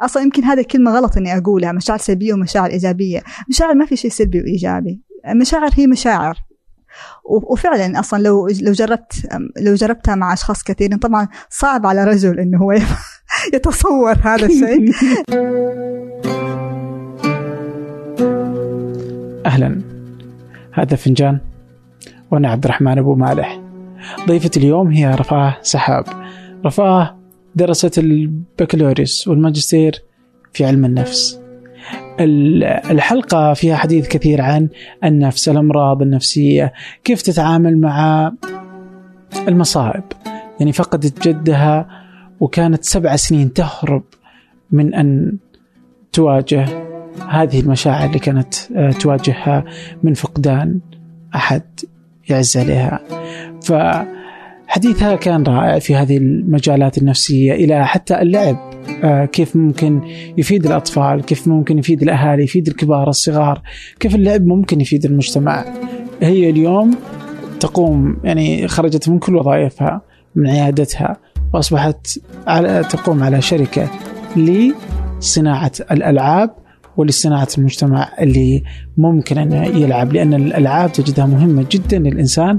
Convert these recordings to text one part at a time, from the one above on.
أصلا يمكن هذه الكلمة غلط إني أقولها مشاعر سلبية ومشاعر إيجابية. مشاعر ما في شيء سلبي وإيجابي. المشاعر هي مشاعر. وفعلا أصلا لو لو جربت لو جربتها مع أشخاص كثيرين طبعا صعب على رجل إنه هو يتصور هذا الشيء. أهلا. هذا فنجان وأنا عبد الرحمن أبو مالح. ضيفتي اليوم هي رفاه سحاب. رفاه درست البكالوريوس والماجستير في علم النفس. الحلقة فيها حديث كثير عن النفس الأمراض النفسية كيف تتعامل مع المصائب. يعني فقدت جدها وكانت سبع سنين تهرب من أن تواجه هذه المشاعر اللي كانت آه، تواجهها من فقدان أحد يعز عليها. ف حديثها كان رائع في هذه المجالات النفسية إلى حتى اللعب آه، كيف ممكن يفيد الأطفال كيف ممكن يفيد الأهالي يفيد الكبار الصغار كيف اللعب ممكن يفيد المجتمع. هي اليوم تقوم يعني خرجت من كل وظائفها من عيادتها وأصبحت على تقوم على شركة لصناعة الألعاب ولصناعة المجتمع اللي ممكن أن يلعب لأن الألعاب تجدها مهمة جدا للإنسان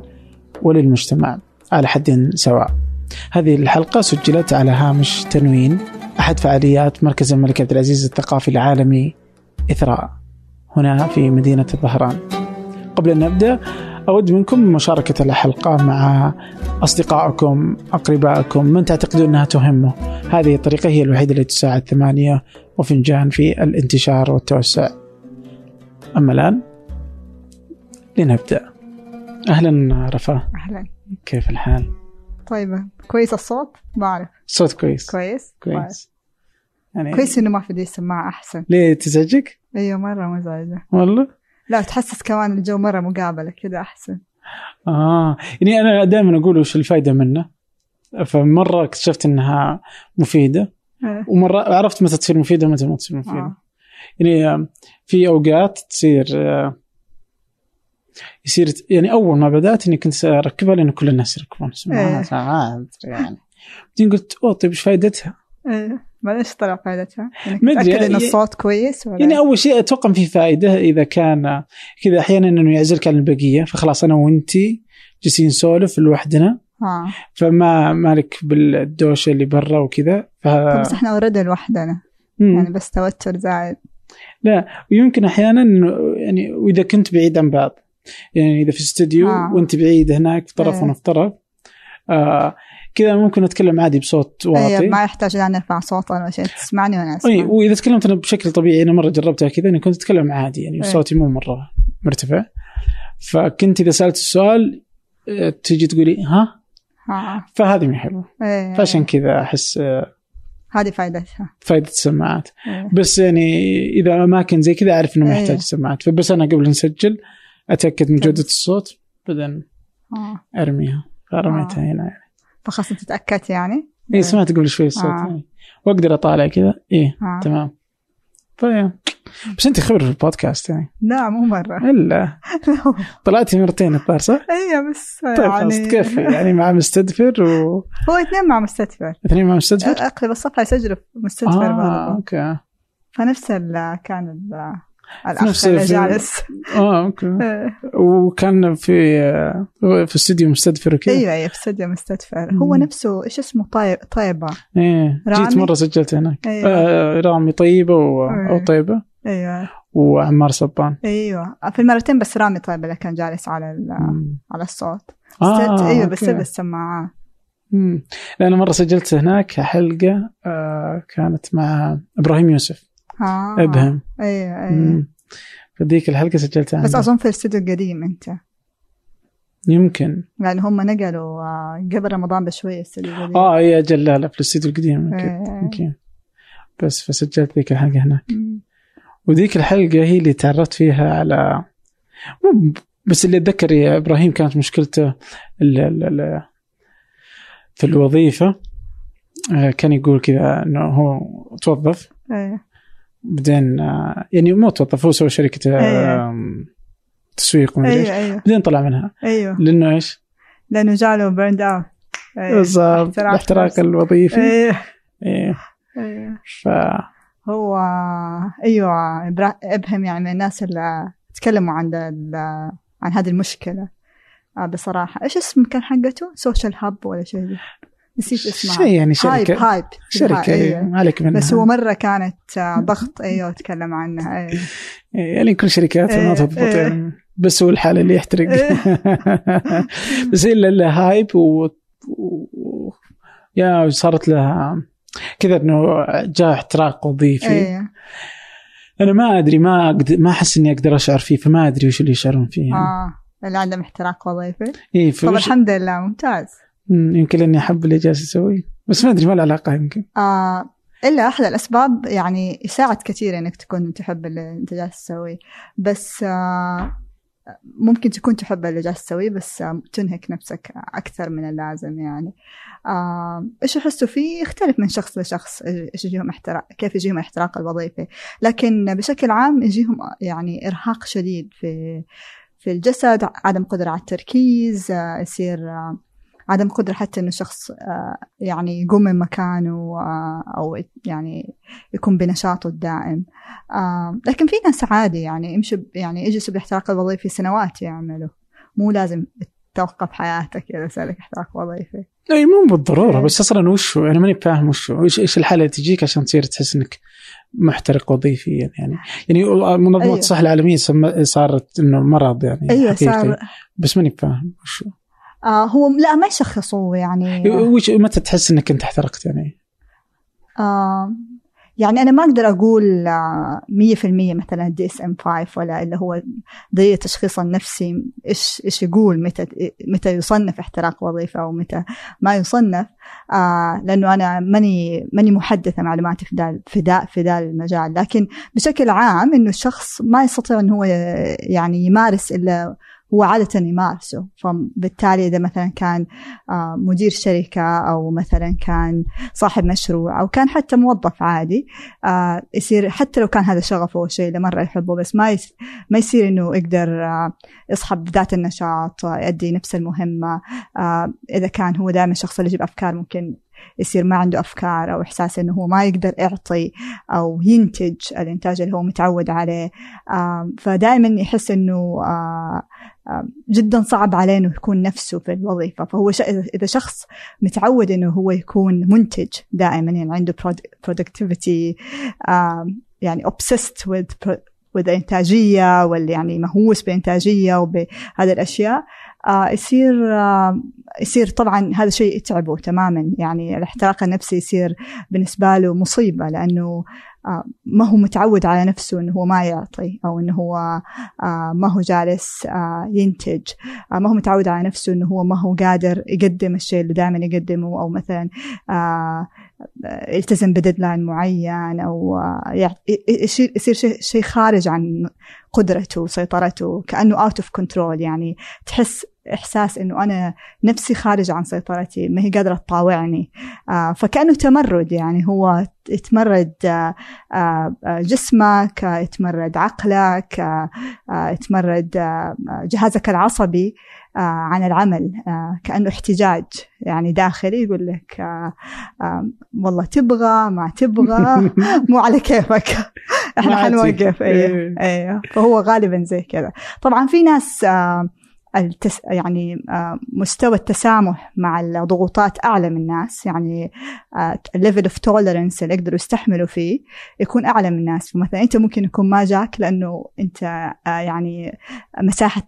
وللمجتمع. على حد سواء. هذه الحلقة سجلت على هامش تنوين أحد فعاليات مركز الملك عبد العزيز الثقافي العالمي إثراء هنا في مدينة الظهران. قبل أن نبدأ أود منكم مشاركة الحلقة مع أصدقائكم أقربائكم من تعتقدون أنها تهمه. هذه الطريقة هي الوحيدة التي تساعد ثمانية وفنجان في الانتشار والتوسع. أما الآن لنبدأ. أهلا رفاه. أهلا. كيف الحال؟ طيبة كويس الصوت؟ ما أعرف صوت كويس كويس؟ كويس يعني كويس إنه ما في دي السماعة أحسن ليه تزعجك؟ أيوة مرة مزعجة والله؟ لا تحسس كمان الجو مرة مقابلة كذا أحسن آه يعني أنا دائما أقول وش الفائدة منه فمرة اكتشفت إنها مفيدة إيه. ومرة عرفت متى تصير مفيدة ومتى ما تصير مفيدة آه. يعني في أوقات تصير آه، يصير يعني أول ما بدأت إني كنت أركبها لأن كل الناس يركبون إيه. ما أدري يعني بعدين قلت أوه طيب إيش فائدتها؟ إيه ما إيش طلع فائدتها؟ يعني ما إن يعني- الصوت كويس ولا يعني أول شيء أتوقع في فائده إذا كان كذا أحيانا إنه يعزلك عن البقية فخلاص أنا وانتي جالسين نسولف لوحدنا آه. فما مالك بالدوشة اللي برا وكذا ف طب بس إحنا already لوحدنا. يعني بس توتر زايد لا ويمكن أحيانا يعني وإذا كنت بعيد عن بعض يعني إذا في استوديو آه. وأنت بعيد هناك في طرف إيه. وأنا في طرف آه كذا ممكن اتكلم عادي بصوت واطي أيوه ما يحتاج لا نرفع صوت ولا شيء تسمعني وأنا أسمع اي وإذا تكلمت أنا بشكل طبيعي أنا مرة جربتها كذا إني كنت أتكلم عادي يعني إيه. صوتي مو مرة مرتفع فكنت إذا سألت السؤال آه، تجي تقولي ها آه. فهذه مو حلوة إيه. فعشان كذا أحس آه، هذه فائدتها فائده السماعات إيه. بس يعني إذا أماكن زي كذا أعرف إنه ما إيه. يحتاج سماعات فبس أنا قبل نسجل أتأكد من جودة الصوت بعدين آه. أرميها فرميتها آه. هنا يعني. فخلاص انت تاكدت يعني؟ اي سمعت قبل شوي الصوت آه. يعني. وأقدر أطالع كذا إيه آه. تمام طيب بس أنت خبره في البودكاست يعني لا مو مرة إلا طلعتي مرتين الظاهر صح؟ أيوه بس طيب خلاص يعني تكفي يعني مع مستدفر واثنين هو اثنين مع مستدفر مع مستدفر؟ اقلب الصفحه يسجلوا في مستدفر آه برضه okay فنفس ال كان ال نفس في- جالس آه okay إيه. وكان في في استوديو مستدفر وكذا أيوه أيوه في استديو مستدفر هو. نفسه إيش اسمه طيب طيبة إيه جيت رامي؟ مرة سجلت هناك أيوة. آه رامي طيبة و... إيه. أو طيبة أيوه وعمار صبان أيوه في المرتين بس رامي طيب اللي كان جالس على. على الصوت آه، أيوه بس okay. بالسماعات. لأن مرة سجلت هناك حلقة آه كانت مع إبراهيم يوسف آه أبهم. أيوه أيوه. فديك الحلقة سجلتها بس. أظن في الاستوديو القديم أنت. يمكن. لأن هم نقلوا آه، قبل رمضان بشويه الاستوديو القديم. آه هي جلالة في الاستوديو القديم يمكن. إيه. يمكن. بس فسجلت ذيك الحلقة هناك. مم. وذيك الحلقة هي اللي تعرفت فيها على مو بس اللي أتذكر يا إبراهيم كانت مشكلته ال... ال... ال... في الوظيفة آه، كان يقول كذا إنه هو توظف. إيه. بعدين آه، يعني مو توظف هو سوى شركة آه، أيوة. تسويق ومدري إيش. أيوه. أيوه بعدين طلع منها. أيوه. لأنه إيش؟ لأنه جاله burned out بالضبط الاحتراق الوظيفي. إيه إيه. إيه ف هو أيوه إبهم يعني من الناس اللي تكلموا عن ال- عن هذه المشكلة. آه، بصراحة. إيش اسم كان حقته؟ Social Hub ولا شيء نسيت اسمها شيء يعني Hype شركة Hype شركه أيوة. ما عليك منها بس هو مرة كانت ضغط إيوه تكلم عنها أيوة. يعني كل شركاتها ما إيه، تضبط إيه. يعني بس هو الحال اللي يحترق بس هي الا هايب و... و... يا صارت لها كذا إنه جاء احتراق وظيفي أيوه أنا ما أدري ما أقدر ما أحس إني أقدر أشعر فيه فما أدري وش اللي يشعرون فيه يعني. آه اللي عندهم احتراق وظيفي إيه طب. الحمد لله ممتاز مم، يمكن لأني أحب اللي جالس اسويه بس ما أدري ما العلاقة يمكن. آه إلا أحد الأسباب يعني يساعد كثير إنك تكون تحب اللي أنت جالس تسويه. بس آه ممكن تكون تحب اللي جالس تسويه بس آه تنهك نفسك أكثر من اللازم يعني. آه إيش يحسوا فيه؟ يختلف من شخص لشخص إيش يجيهم احتراق كيف يجيهم الاحتراق الوظيفي لكن بشكل عام يجيهم يعني إرهاق شديد في في الجسد عدم قدرة على التركيز آه يصير آه عدم قدرة حتى إنه شخص آه يعني يقوم من مكانه آه أو يعني يكون بنشاطه الدائم آه لكن في ناس عادي يعني يمشوا يعني يجلسوا بالاحتراق الوظيفي سنوات يعملوا مو لازم توقف حياتك إذا صار احتراق وظيفي اي مو بالضرورة إيه. بس أصلا وش؟ أنا ماني فاهم وش إيش إيش الحالة اللي تجيك عشان تصير تحس إنك محترق وظيفيا يعني يعني منظمة أيوه. الصحة العالمية صارت إنه مرض يعني أيوة حقيقي. صار بس ماني فاهم وش آه هو لا ما يشخصوه يعني. وش متى تحس إنك أنت احترقت يعني؟ آه يعني أنا ما أقدر أقول آه، مية في المية مثلا DSM 5 ولا اللي هو دليل التشخيص النفسي إيش إيش يقول متى متى يصنف احتراق وظيفي أو متى ما يصنف. آه لأنه أنا ماني ماني محدثة معلوماتي في ذا في ذا في ذا المجال. لكن بشكل عام إنه الشخص ما يستطيع إنه هو يعني يمارس إلا هو عادة يمارسه. فبالتالي إذا مثلا كان آه، مدير شركة أو مثلا كان صاحب مشروع أو كان حتى موظف عادي آه، يصير حتى لو كان هذا شغفه والشيء اللي مرة يحبه بس ما ما يصير إنه يقدر آه، يصحى بذات النشاط يؤدي نفس المهمة. إذا كان هو دائما الشخص اللي يجيب أفكار ممكن يصير ما عنده أفكار أو إحساس إنه هو ما يقدر يعطي أو ينتج الإنتاج اللي هو متعود عليه. فدائما يحس إنه جدا صعب عليه إنه يكون نفسه في الوظيفة فهو. إذا شخص متعود إنه هو يكون منتج دائما يعني عنده آم، يعني with pro- with الانتاجيه واللي يعني مهووس بالانتاجيه وبهذه الأشياء آه يصير يصير طبعا هذا شيء يتعبه تماما يعني الاحتراق النفسي يصير بالنسبة له مصيبة لأنه ما هو متعود على نفسه إنه هو ما يعطي أو إنه هو آه ما هو جالس آه ينتج. آه ما هو متعود على نفسه إنه هو ما هو قادر يقدم الشيء اللي دائما يقدمه أو مثلا آه يلتزم ب deadline معين أو آه يصير شيء خارج عن قدرته وسيطرته كأنه out of control يعني تحس إحساس إنه أنا نفسي خارج عن سيطرتي ما هي قادرة تطاوعني. آه فكأنه تمرد يعني هو يتمرد آه آه جسمك يتمرد عقلك يتمرد جهازك العصبي. عن العمل. آه كأنه احتجاج يعني داخلي يقول لك آه آه والله تبغى ما تبغى مو على كيفك. إحنا. حنوقف. أيوه إيه. أيوه. فهو غالبا زي كذا. طبعا في ناس آه التس يعني آه مستوى التسامح مع الضغوطات أعلى من الناس يعني ال level of tolerance اللي يقدروا يستحملوا فيه يكون أعلى من الناس. فمثلا أنت ممكن يكون ما جاك لأنه أنت آه يعني مساحة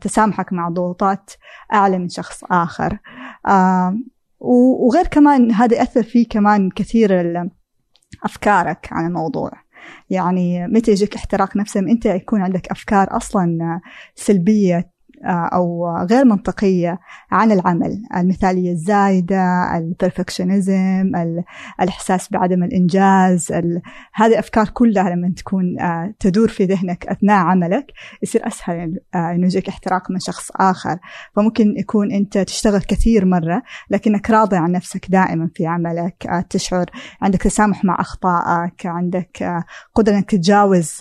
تسامحك مع الضغوطات أعلى من شخص آخر. آه وغير كمان هذا يأثر فيه كمان كثير أفكارك عن الموضوع. يعني متى يجيك احتراق نفسي انت يكون عندك أفكار أصلا سلبية آه، أو غير منطقية عن العمل. المثالية الزايدة البرفكشنزم الإحساس بعدم الإنجاز ال- هذه أفكار كلها لما تكون آه، تدور في ذهنك أثناء عملك يصير أسهل آه، إنه يجيك احتراق من شخص آخر. فممكن يكون أنت تشتغل كثير مرة لكنك راضي عن نفسك دائما في عملك تشعر عندك تسامح مع أخطائك عندك قدرة إنك تتجاوز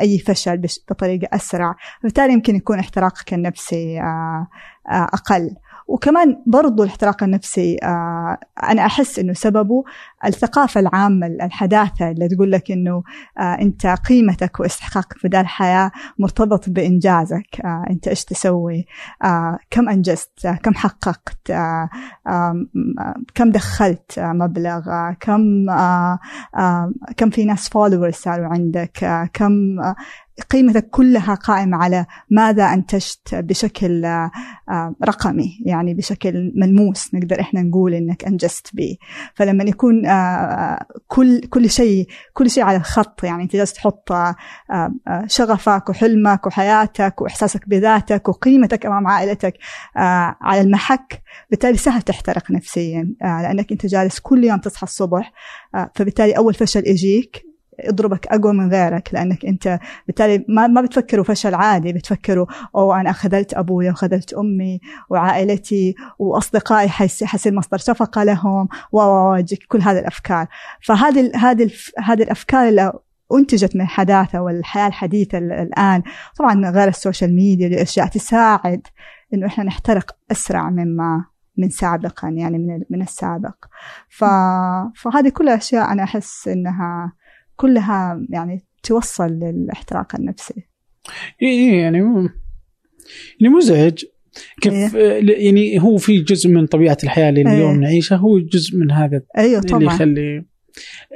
أي فشل بطريقة أسرع. فبالتالي يمكن يكون احتراقك النفسي آه، آه، أقل. وكمان برضو الاحتراق النفسي آه أنا أحس أنه سببه الثقافة العامة الحداثة اللي تقول لك أنه أنت قيمتك واستحقاقك في الحياة مرتبط بإنجازك. أنت إيش تسوي؟ كم أنجزت؟ كم حققت؟ كم دخلت؟ مبلغ؟ كم كم في ناس فولورز صاروا عندك؟ كم قيمتك كلها قائمة على ماذا أنتجت بشكل رقمي يعني بشكل ملموس نقدر إحنا نقول إنك أنجزت به. فلما يكون كل كل شيء كل شيء على الخط يعني أنت جالس تحط شغفك وحلمك وحياتك وإحساسك بذاتك وقيمتك أمام عائلتك على المحك بالتالي سهل تحترق نفسيا لأنك أنت جالس كل يوم تصحى الصبح فبالتالي أول فشل يجيك يضربك اقوى من غيرك لأنك أنت بالتالي ما ما بتفكروا فشل عادي بتفكروا أو أنا خذلت أبوي وخذلت أمي وعائلتي وأصدقائي حيصير مصدر شفقة لهم ويجيك كل هذه الأفكار. فهذه هذه هذه الأفكار اللي أنتجت من الحداثة والحياة الحديثة الآن. طبعا غير ال social media الأشياء تساعد إنه إحنا نحترق أسرع مما من سابقا يعني من من السابق. ف... فهذه كلها أشياء أنا أحس إنها كلها يعني توصل للاحتراق النفسي إي يعني يعني مزعج كيف إيه؟ يعني هو في جزء من طبيعة الحياة اللي اليوم إيه؟ نعيشها هو جزء من هذا أيوه طبعا اللي يخلي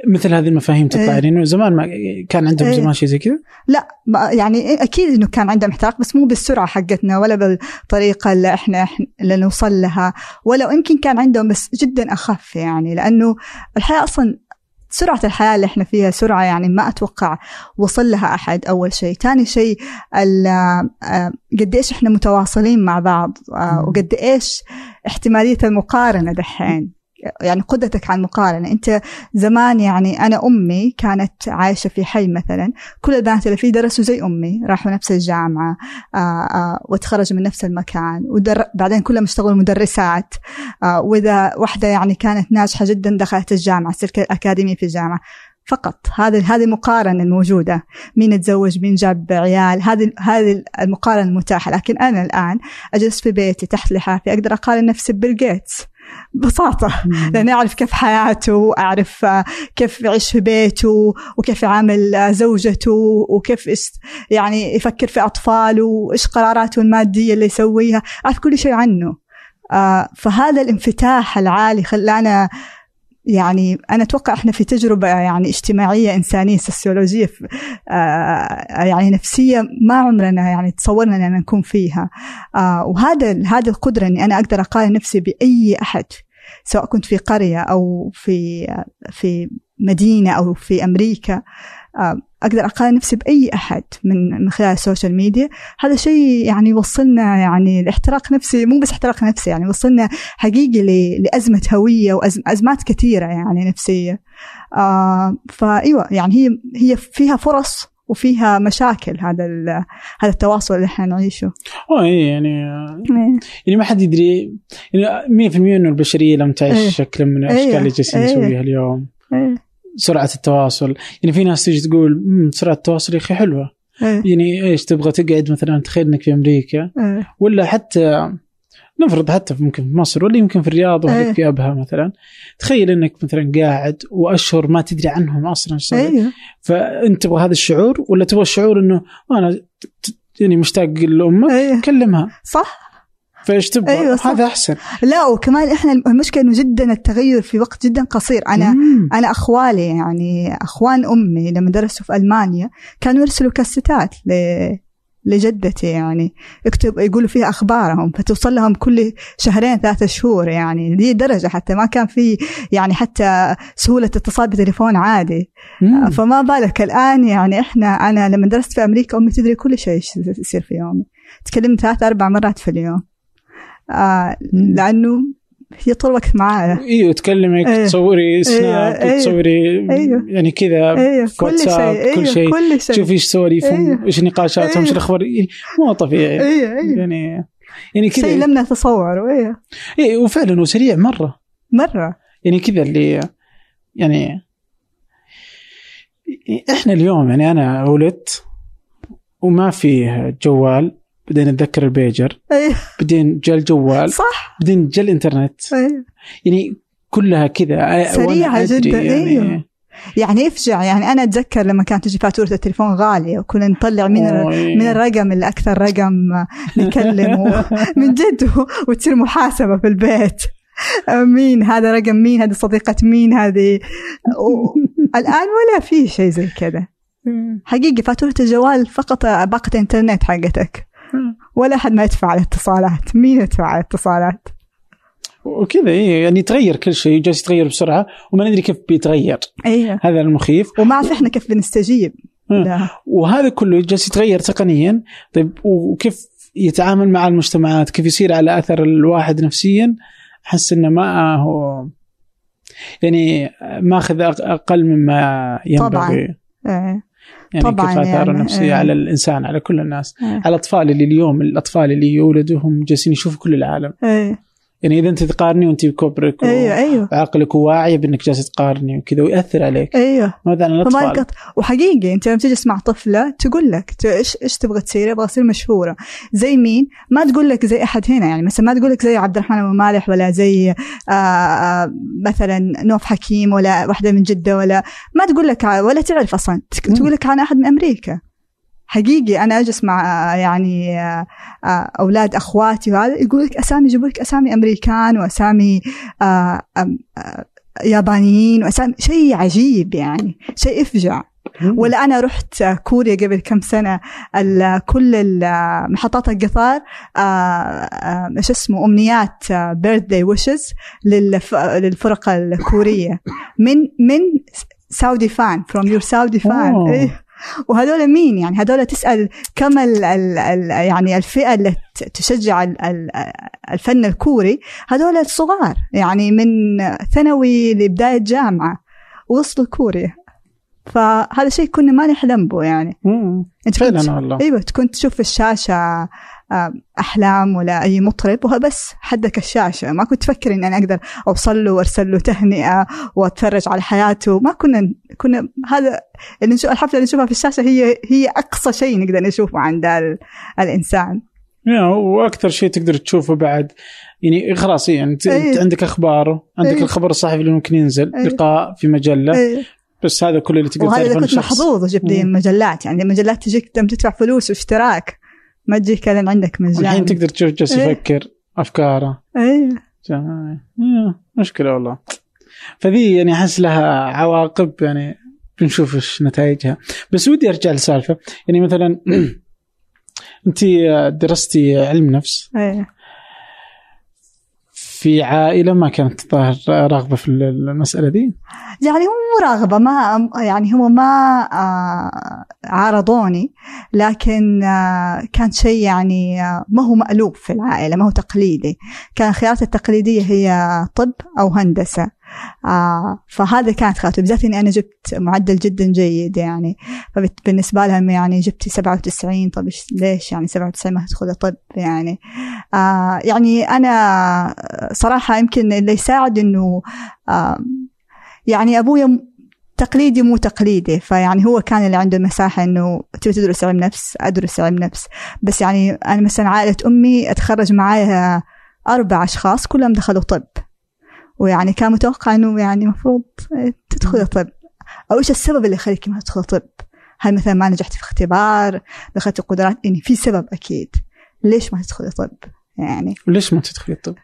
مثل هذه المفاهيم تطلع إيه؟ يعني زمان ما كان عندهم إيه؟ زمان شيء زي كذا؟ لا يعني أكيد إنه كان عندهم احتراق بس مو بالسرعة حقتنا ولا بالطريقة اللي إحنا اللي نوصل لها ولا يمكن كان عندهم بس جدا أخف يعني لأنه الحياة أصلا سرعة الحياة اللي إحنا فيها سرعة يعني ما أتوقع وصل لها أحد أول شيء. ثاني شيء قد إيش إحنا متواصلين مع بعض وقد إيش احتمالية المقارنة دحين. يعني قدرتك على المقارنة. أنت زمان يعني أنا أمي كانت عايشة في حي مثلا كل البنات اللي فيه درسوا زي أمي راحوا نفس الجامعة وتخرجوا من نفس المكان ودر... بعدين كلهم اشتغلوا مدرسات وإذا واحدة يعني كانت ناجحة جدا دخلت الجامعة صرت أكاديمية في الجامعة. فقط هذه هذه المقارنة الموجودة مين تزوج مين جاب عيال هذه هذه المقارنة المتاحة. لكن أنا الآن أجلس في بيتي تحت لحافي أقدر أقارن نفسي ببيل جيتس. ببساطة لأني أعرف كيف حياته أعرف كيف يعيش في بيته وكيف يعامل زوجته وكيف يعني يفكر في أطفاله وإيش قراراته المادية اللي يسويها. أعرف كل شيء عنه. فهذا الانفتاح العالي خلانا يعني أنا أتوقع إحنا في تجربة يعني اجتماعية إنسانية سوسيولوجية آه يعني نفسية ما عمرنا يعني تصورنا اننا نكون فيها. آه وهذا هذه القدرة إني أنا أقدر أقارن نفسي بأي أحد سواء كنت في قرية أو في في مدينة أو في أمريكا. أقدر أقارن نفسي بأي أحد من من خلال السوشيال ميديا هذا شيء يعني يوصلنا يعني لاحتراق نفسي مو بس احتراق نفسي يعني وصلنا حقيقي لأزمة هوية وازمات كثيرة يعني نفسية. آه فإيوه يعني هي هي فيها فرص وفيها مشاكل هذا هذا التواصل اللي إحنا نعيشه. آه يعني يعني ما حد يدري يعني 100% إنه البشرية لم تعيش إيه. شكل من الأشكال إيه. اللي جالسين نسويها إيه اليوم. إيه. سرعة التواصل يعني في ناس تيجي تقول سرعة التواصل يا أخي حلوة أيه. يعني إيش تبغى تقعد مثلا تخيل إنك في أمريكا أيه. ولا حتى نفرض حتى ممكن في مصر ولا يمكن في الرياض وهذيك أيه. في أبها مثلا تخيل إنك مثلا قاعد وأشهر ما تدري عنهم أصلا أيه. فأنت تبغى هذا الشعور ولا تبغى الشعور إنه أنا يعني مشتاق لأمك أيه. كلمها صح فايش تبغى أيوة هذا أحسن. لا وكمان إحنا المشكلة إنه جدا التغير في وقت جدا قصير. أنا مم. أنا أخوالي يعني أخوان أمي لما درسوا في ألمانيا كانوا يرسلوا كاسيتات ل لجدتي يعني يكتب يقولوا فيها أخبارهم فتوصل لهم كل شهرين ثلاثة شهور يعني. دي درجة حتى ما كان في يعني حتى سهولة اتصال بتليفون عادي. مم. فما بالك. الآن يعني إحنا أنا لما درست في أمريكا أمي تدري كل شيء يصير في يومي. تكلم ثلاث أربع مرات في اليوم. آه لأنه هي طول الوقت معايا إيوه تكلمك أيه. تصوري سناب أيه. تصوري أيه. يعني كذا أيه. كل شيء أيه. كل شيء كل شيء إيش سواليفهم أيه. إيش نقاشاتهم إيش أيه. الأخبار مو طبيعي أيه. أيه. يعني يعني كذا شيء لم نتصوره إيه إيه وفعلا وسريع مرة مرة يعني كذا اللي يعني إحنا اليوم يعني أنا ولدت وما فيه جوال بعدين أتذكر البيجر. أيه. بعدين جاء الجوال صح. بعدين جاء الانترنت أيه. يعني كلها كذا. أدري جداً، يعني أيوه. يعني افجع يعني أنا أتذكر لما كانت تجي فاتورة التليفون غالية وكنا نطلع من. من الرقم الأكثر رقم نكلمه من جد وتصير محاسبة في البيت. مين هذا رقم؟ مين هذه صديقة؟ مين هذه؟ الآن ولا في شيء زي كذا. حقيقي فاتورة الجوال فقط باقة الانترنت حقتك. ولا أحد ما يدفع على الاتصالات مين يدفع على الاتصالات وكذا إيه يعني يتغير كل شيء جالس يتغير بسرعة وما ندري كيف بيتغير. أيوه هذا المخيف. وما أعرف إحنا كيف بنستجيب. لا. وهذا كله جالس يتغير تقنيا. طيب وكيف يتعامل مع المجتمعات؟ كيف يصير على أثر الواحد نفسيا؟ أحس إنه ما هو يعني ماخذ أقل مما ينبغي. طبعاً. إيه. يعني طبعاً كيف اثاره يعني، النفسيه إيه. على الإنسان على كل الناس إيه. على الأطفال اللي اليوم الأطفال اللي يولدوا هم جالسين يشوفوا كل العالم إيه يعني إذا أنت تقارني وأنت بكبرك أيوه أيوه. وعقلك وواعيه بأنك جالس تقارني وكذا ويأثر عليك. أيوه. ماذا عن فما الأطفال؟ وحقيقي أنت لما تجي تسمع طفلة تقول لك إيش إيش تبغى تصير؟ أبغى اصير مشهورة. زي مين؟ ما تقول لك زي أحد هنا يعني مثلا ما تقول لك زي عبد الرحمن أبو مالح ولا زي آه آه مثلا نوف حكيم ولا واحدة من جدة ولا ما تقول لك ولا تعرف أصلا. تقول لك عن أحد من أمريكا. حقيقي أنا أجلس مع يعني أولاد أخواتي وهذا يقول لك أسامي يجيبوا لك أسامي أمريكان وأسامي آه، آه، يابانيين وأسامي شيء عجيب يعني شيء افجع ولا أنا رحت كوريا قبل كم سنة كل محطات القطار آه، آه، إيش اسمه أمنيات birthday wishes للفرق الكورية. من من Saudi fan from your Saudi fan. وهذول مين يعني؟ هذول تسأل كم ال ال ال يعني الفئة اللي تشجع ال- ال- الفن الكوري. هذول الصغار يعني من ثانوي لبداية جامعة وصلوا كوريا. فهذا شيء كنا ما نحلم به يعني. مم. أنت فعلا والله. إيوه كنت تشوف في الشاشة أحلام ولا أي مطرب وهو بس حدك الشاشة ما كنت تفكر ان أنا أقدر أوصل له وأرسل له تهنئة وأتفرج على حياته ما كنا كنا هذا اللي نشوف الحفلة اللي نشوفها في الشاشة هي هي أقصى شيء نقدر نشوفه عند ال- الإنسان وأكثر شيء تقدر تشوفه بعد يعني خلاص يعني انت أيه. عندك اخباره عندك أيه. الخبر الصحفي اللي ممكن ينزل أيه. لقاء في مجلة إيه. بس هذا كل اللي تقدر وهذا تعرفه عن كنت محظوظ مم. المجلات يعني المجلات تجيك تدفع فلوس واشتراك ما تجيك لين عندك مجانا الحين تقدر تشوف جالس أيه. يفكر أفكاره. أيوه جا- يا، مشكلة والله. فذي يعني أحس لها عواقب يعني بنشوف إيش نتائجها. بس ودي أرجع لسالفة. يعني مثلا انت درستي علم نفس. أيوه في عائلة ما كانت ظاهر راغبة في المسألة دي؟ يعني هم مراغبة ما يعني هم ما آه، عارضوني لكن آه، كان شيء يعني آه، ما هو مألوف في العائلة ما هو تقليدي. كان الخيارات التقليدية هي طب أو هندسة. آه فهذا كانت خياراتي بالذات اني أنا جبت معدل جدا جيد يعني. فبالنسبه لهم يعني جبت 97 طب ليش يعني 97 ما تدخل طب يعني. آه يعني أنا صراحة يمكن اللي يساعد إنه آه يعني ابويا تقليدي مو تقليدي. فيعني هو كان اللي عنده مساحة إنه تبي تدرس علم نفس أدرس علم نفس. بس يعني أنا مثلا عائلة أمي أتخرج معايا أربع أشخاص كلهم دخلوا طب. ويعني كان متوقع إنه يعني المفروض تدخلي طب أو إيش السبب اللي يخليك ما تدخلي طب هل مثلا ما نجحت في اختبار؟ دخلت قدرات يعني في سبب أكيد. ليش ما تدخلي طب يعني ليش ما تدخلي الطب؟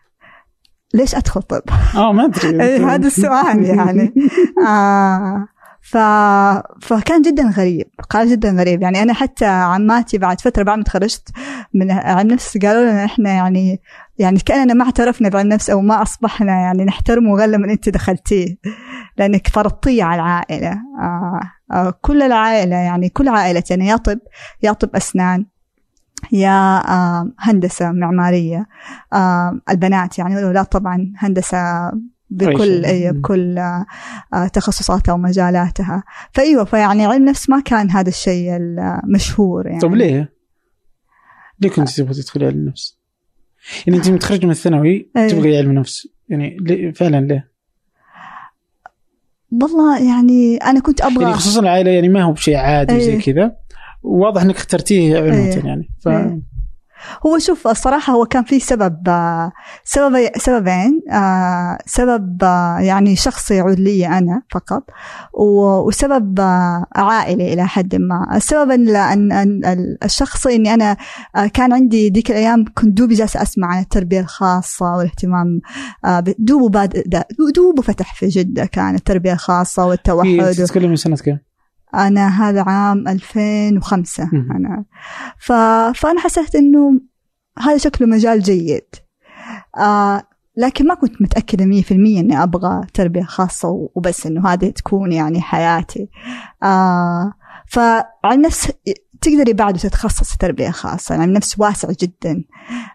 ليش أدخل طب آه ما أدري. إيه، هذا السؤال يعني. آه. ف... فكان جدا غريب قال جدا غريب. يعني أنا حتى عماتي بعد فترة بعد ما تخرجت من علم نفس قالوا لنا إحنا يعني يعني كأننا ما اعترفنا بعلم نفس أو ما أصبحنا يعني نحترمه غير لما أنت دخلتيه لأنك فرضتيه على العائلة. آه آه كل العائلة يعني كل عائلتنا يا طب يا طب أسنان يا آه هندسة معمارية آه البنات يعني والولاد طبعا هندسة بكل. أي. بكل آه، تخصصاتها ومجالاتها فأيوة فيعني علم نفس ما كان هذا الشيء المشهور يعني طب ليه؟ ليه كنت تبغى تدخلي علم نفس؟ يعني أنت متخرجة من الثانوي أيه. تبغي علم نفس يعني ليه فعلا ليه؟ والله يعني أنا كنت أبغى يعني خصوصا العائلة يعني ما هو بشيء عادي أيه. زي كذا واضح إنك اخترتيه عنوة أيه. يعني ف أيه. هو شوف الصراحة هو كان في سبب آه، سبب سببين آه، سبب آه، يعني شخصي يعود لي أنا فقط وسبب عائلي إلى حد ما السبب أن الشخصي أني أنا كان عندي ذيك الأيام كنت دوبي جالسة أسمع عن التربية الخاصة والاهتمام دوب بادئ دوب فتح في جدة كان التربية الخاصة والتوحد تتكلم سنة كم؟ أنا هذا عام 2005 أنا. ف... فأنا حسيت إنه هذا شكله مجال جيد. آه لكن ما كنت متأكدة مية في المية إني أبغى تربية خاصة وبس إنه هذه تكون يعني حياتي. آه فعن نفس تقدري بعده تتخصصي تربية خاصة يعني نفس واسع جدا.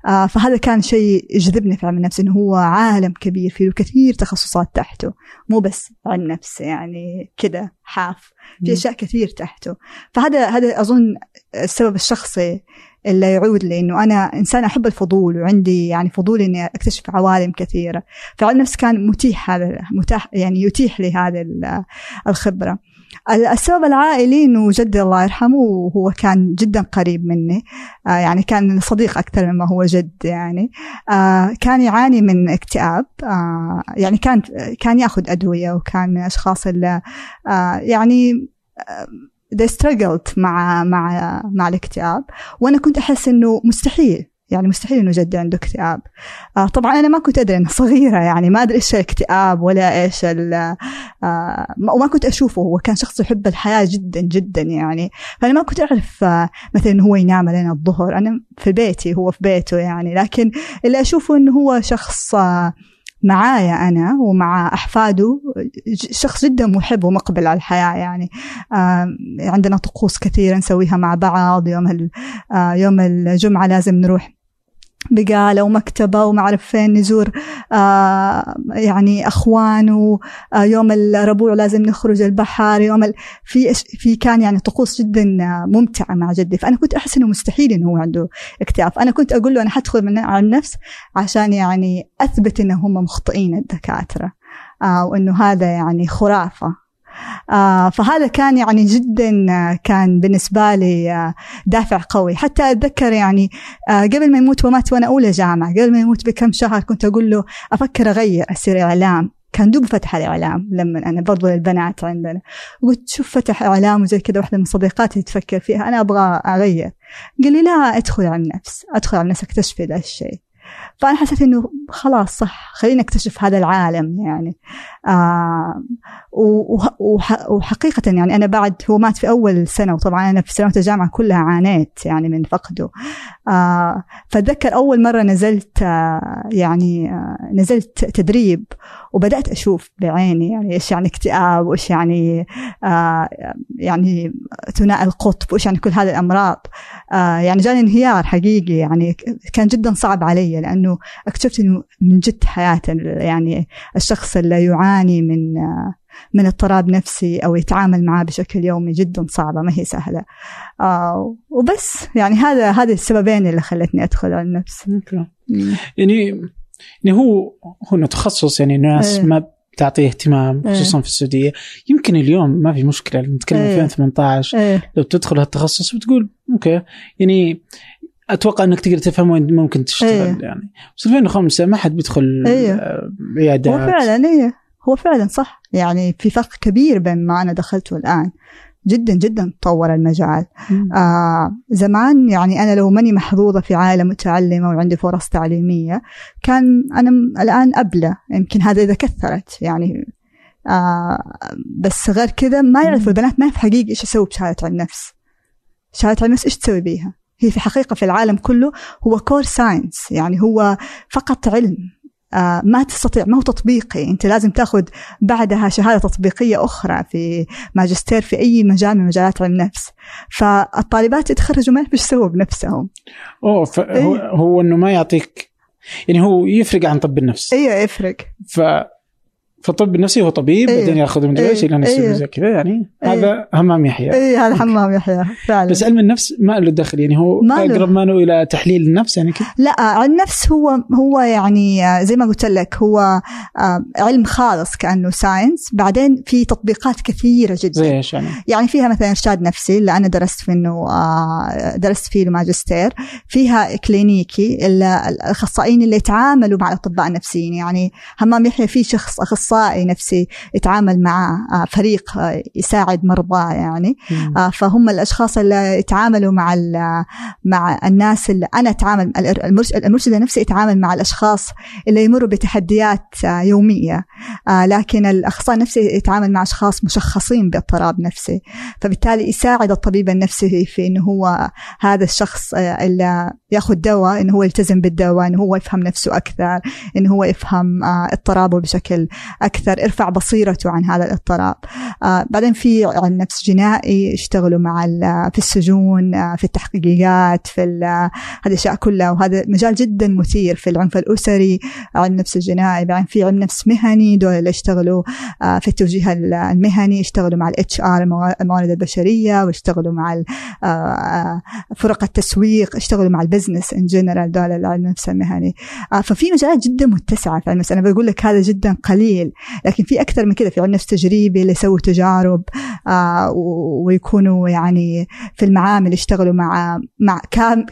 آه فهذا كان شيء يجذبني في علم النفس إنه هو عالم كبير فيه كثير تخصصات تحته. مو بس علم نفس يعني كذا حاف. في أشياء كثير تحته. فهذا هذا أظن السبب الشخصي اللي يعود لي إنه أنا انسان أحب الفضول وعندي يعني فضول إني أكتشف عوالم كثيرة. فعلم النفس كان متيح هذا متاح يعني يتيح لي هذه الخبرة. السبب العائلي إنه جدي الله يرحمه وهو كان جدا قريب مني. آه يعني كان صديق أكثر مما هو جد يعني. آه كان يعاني من اكتئاب. آه يعني كان كان يأخذ أدوية وكان من الاشخاص اللي يعني they struggled مع مع مع الاكتئاب. وأنا كنت أحس إنه مستحيل يعني مستحيل إنه جدي عنده اكتئاب. آه طبعا أنا ما كنت أدري إنه صغيرة يعني ما أدري إيش الاكتئاب ولا إيش آه وما كنت أشوفه. هو كان شخص يحب الحياة جدا جدا يعني. فأنا ما كنت أعرف آه مثلا هو ينام لنا الظهر. أنا في بيتي هو في بيته يعني. لكن اللي أشوفه إنه هو شخص آه معايا أنا ومع أحفاده شخص جدا محب ومقبل على الحياة يعني. عندنا طقوس كثيرة نسويها مع بعض. يوم آه يوم الجمعة لازم نروح بقالة ومكتبة وما أعرف فين نزور آه يعني أخوان ويوم آه الربوع لازم نخرج البحر يوم ال... في في كان يعني طقوس جدا ممتعة مع جدي. فأنا كنت أحس إنه مستحيل إنه هو عنده اكتئاب. أنا كنت أقول له أنا حدخل من على النفس عشان يعني أثبت إنه هم مخطئين الدكاترة آه وإنه هذا يعني خرافة. فهذا كان يعني جدا آه، كان بالنسبة لي آه دافع قوي. حتى أتذكر يعني آه قبل ما يموت ومات وأنا أولى جامعة قبل ما يموت بكم شهر كنت أقول له أفكر أغير أصير إعلام. كان دوب فتح الإعلام لما أنا برضو للبنات عندنا. قلت شوف فتح إعلام وزي كذا واحدة من صديقاتي تفكر فيها أنا أبغى أغير. قال لي لا أدخل على النفس أدخل على النفس أكتشفي ذا الشيء. فأنا حسيت إنه خلاص صح خلينا نكتشف هذا العالم يعني. آه وحقيقة يعني أنا بعد هو مات في أول سنة وطبعا أنا في سنوات الجامعة كلها عانيت يعني من فقده. آه فأتذكر أول مرة نزلت آه يعني آه نزلت تدريب وبدأت أشوف بعيني يعني إيش يعني اكتئاب وإيش يعني آه يعني ثنائي القطب وإيش يعني كل هذه الأمراض. آه يعني جاني انهيار حقيقي يعني كان جدا صعب علي لأنه اكتشفت إنه من جد حياة يعني الشخص اللي يعاني من آه من اضطراب نفسي أو يتعامل معاه بشكل يومي جدا صعبة ما هي سهلة آه وبس يعني هذا هذه السببين اللي خلتني أدخل على النفس يعني يعني هو هو تخصص يعني الناس إيه. ما تعطيه اهتمام إيه. خصوصا إيه. في السعودية يمكن اليوم ما في مشكلة نتكلم إيه. 2018 إيه. لو تدخل هالتخصص بتقول أوكي يعني أتوقع إنك تقدر تفهم وين ممكن تشتغل إيه. يعني بس 2005 ما حد بيدخل إيه. عيادات هو فعلا إيه هو فعلا صح. يعني في فرق كبير بين ما أنا دخلته الآن. جدا جدا تطور المجال. آه زمان يعني أنا لو ماني محظوظة في عائلة متعلمة وعندي فرص تعليمية كان أنا الآن أبلة يمكن هذا إذا كثرت. يعني آه بس غير كذا ما يعرفوا البنات ما يعرف حقيقي إيش يسوي بشهادة عن النفس شهادة عن النفس إيش تسوي بيها؟ هي في حقيقة في العالم كله هو core science يعني هو فقط علم. ما تستطيع ما هو تطبيقي. انت لازم تاخذ بعدها شهادة تطبيقية أخرى في ماجستير في أي مجال من مجالات علم النفس. فالطالبات يتخرجوا ما إيش يسووا بنفسهم. أوه فهو إيه؟ هو إنه ما يعطيك يعني هو يفرق عن طب النفس. أيوه يفرق. ف فالطب النفسي هو طبيب إيه. بعدين ياخذ من. إيش إلى نفسه إيه. زي كذا يعني إيه. هذا همام يحيى اي هذا همام يحيى فعلا بس علم النفس ما له دخل يعني هو ما. أقرب ما له إلى تحليل النفس يعني كذا لا علم النفس هو هو يعني زي ما قلت لك هو آه، علم خالص كأنه science بعدين في تطبيقات كثيرة جدا زي إيش يعني؟ يعني فيها مثلا إرشاد نفسي اللي أنا درست فيه إنه آه، درست فيه الماجستير فيها كلينيكي الأخصائيين اللي يتعاملوا مع الأطباء النفسيين يعني همام يحيى في شخص اخصائي نفسي يتعامل مع آه، فريق آه، يساعد مرضاه يعني. مم. آه، فهم الأشخاص اللي يتعاملوا مع مع الناس اللي أنا أتعامل المرشد النفسي يتعامل مع الأشخاص اللي يمروا بتحديات يومية. لكن الأخصائي النفسي يتعامل مع أشخاص مشخصين باضطراب نفسي. فبالتالي يساعد الطبيب النفسي في إنه هو هذا الشخص اللي ياخذ دواء إنه هو يلتزم بالدواء إنه هو يفهم نفسه أكثر إنه هو يفهم اضطرابه بشكل أكثر ارفع بصيرته عن هذا الاضطراب. آه، بعدين في علم نفس جنائي يشتغلوا مع ال- في السجون آه، في التحقيقات في هذه الاشياء كلها. وهذا مجال جدا مثير في العنف الأسري علم نفس الجنائي. بعدين في علم نفس مهني دول اللي يشتغلوا آه، في التوجيه ال- المهني يشتغلوا مع ال HR الموارد البشرية ويشتغلوا مع آه، آه، فرق التسويق يشتغلوا مع ال business in general دول العلم نفس المهني. آه، ففي مجالات جدا متسعة. في النفس أنا بقول لك هذا جدا قليل. لكن في أكثر من كذا في علم نفس تجريبي اللي يسووا تجارب آه، ويكونوا يعني في المعامل يشتغلوا مع مع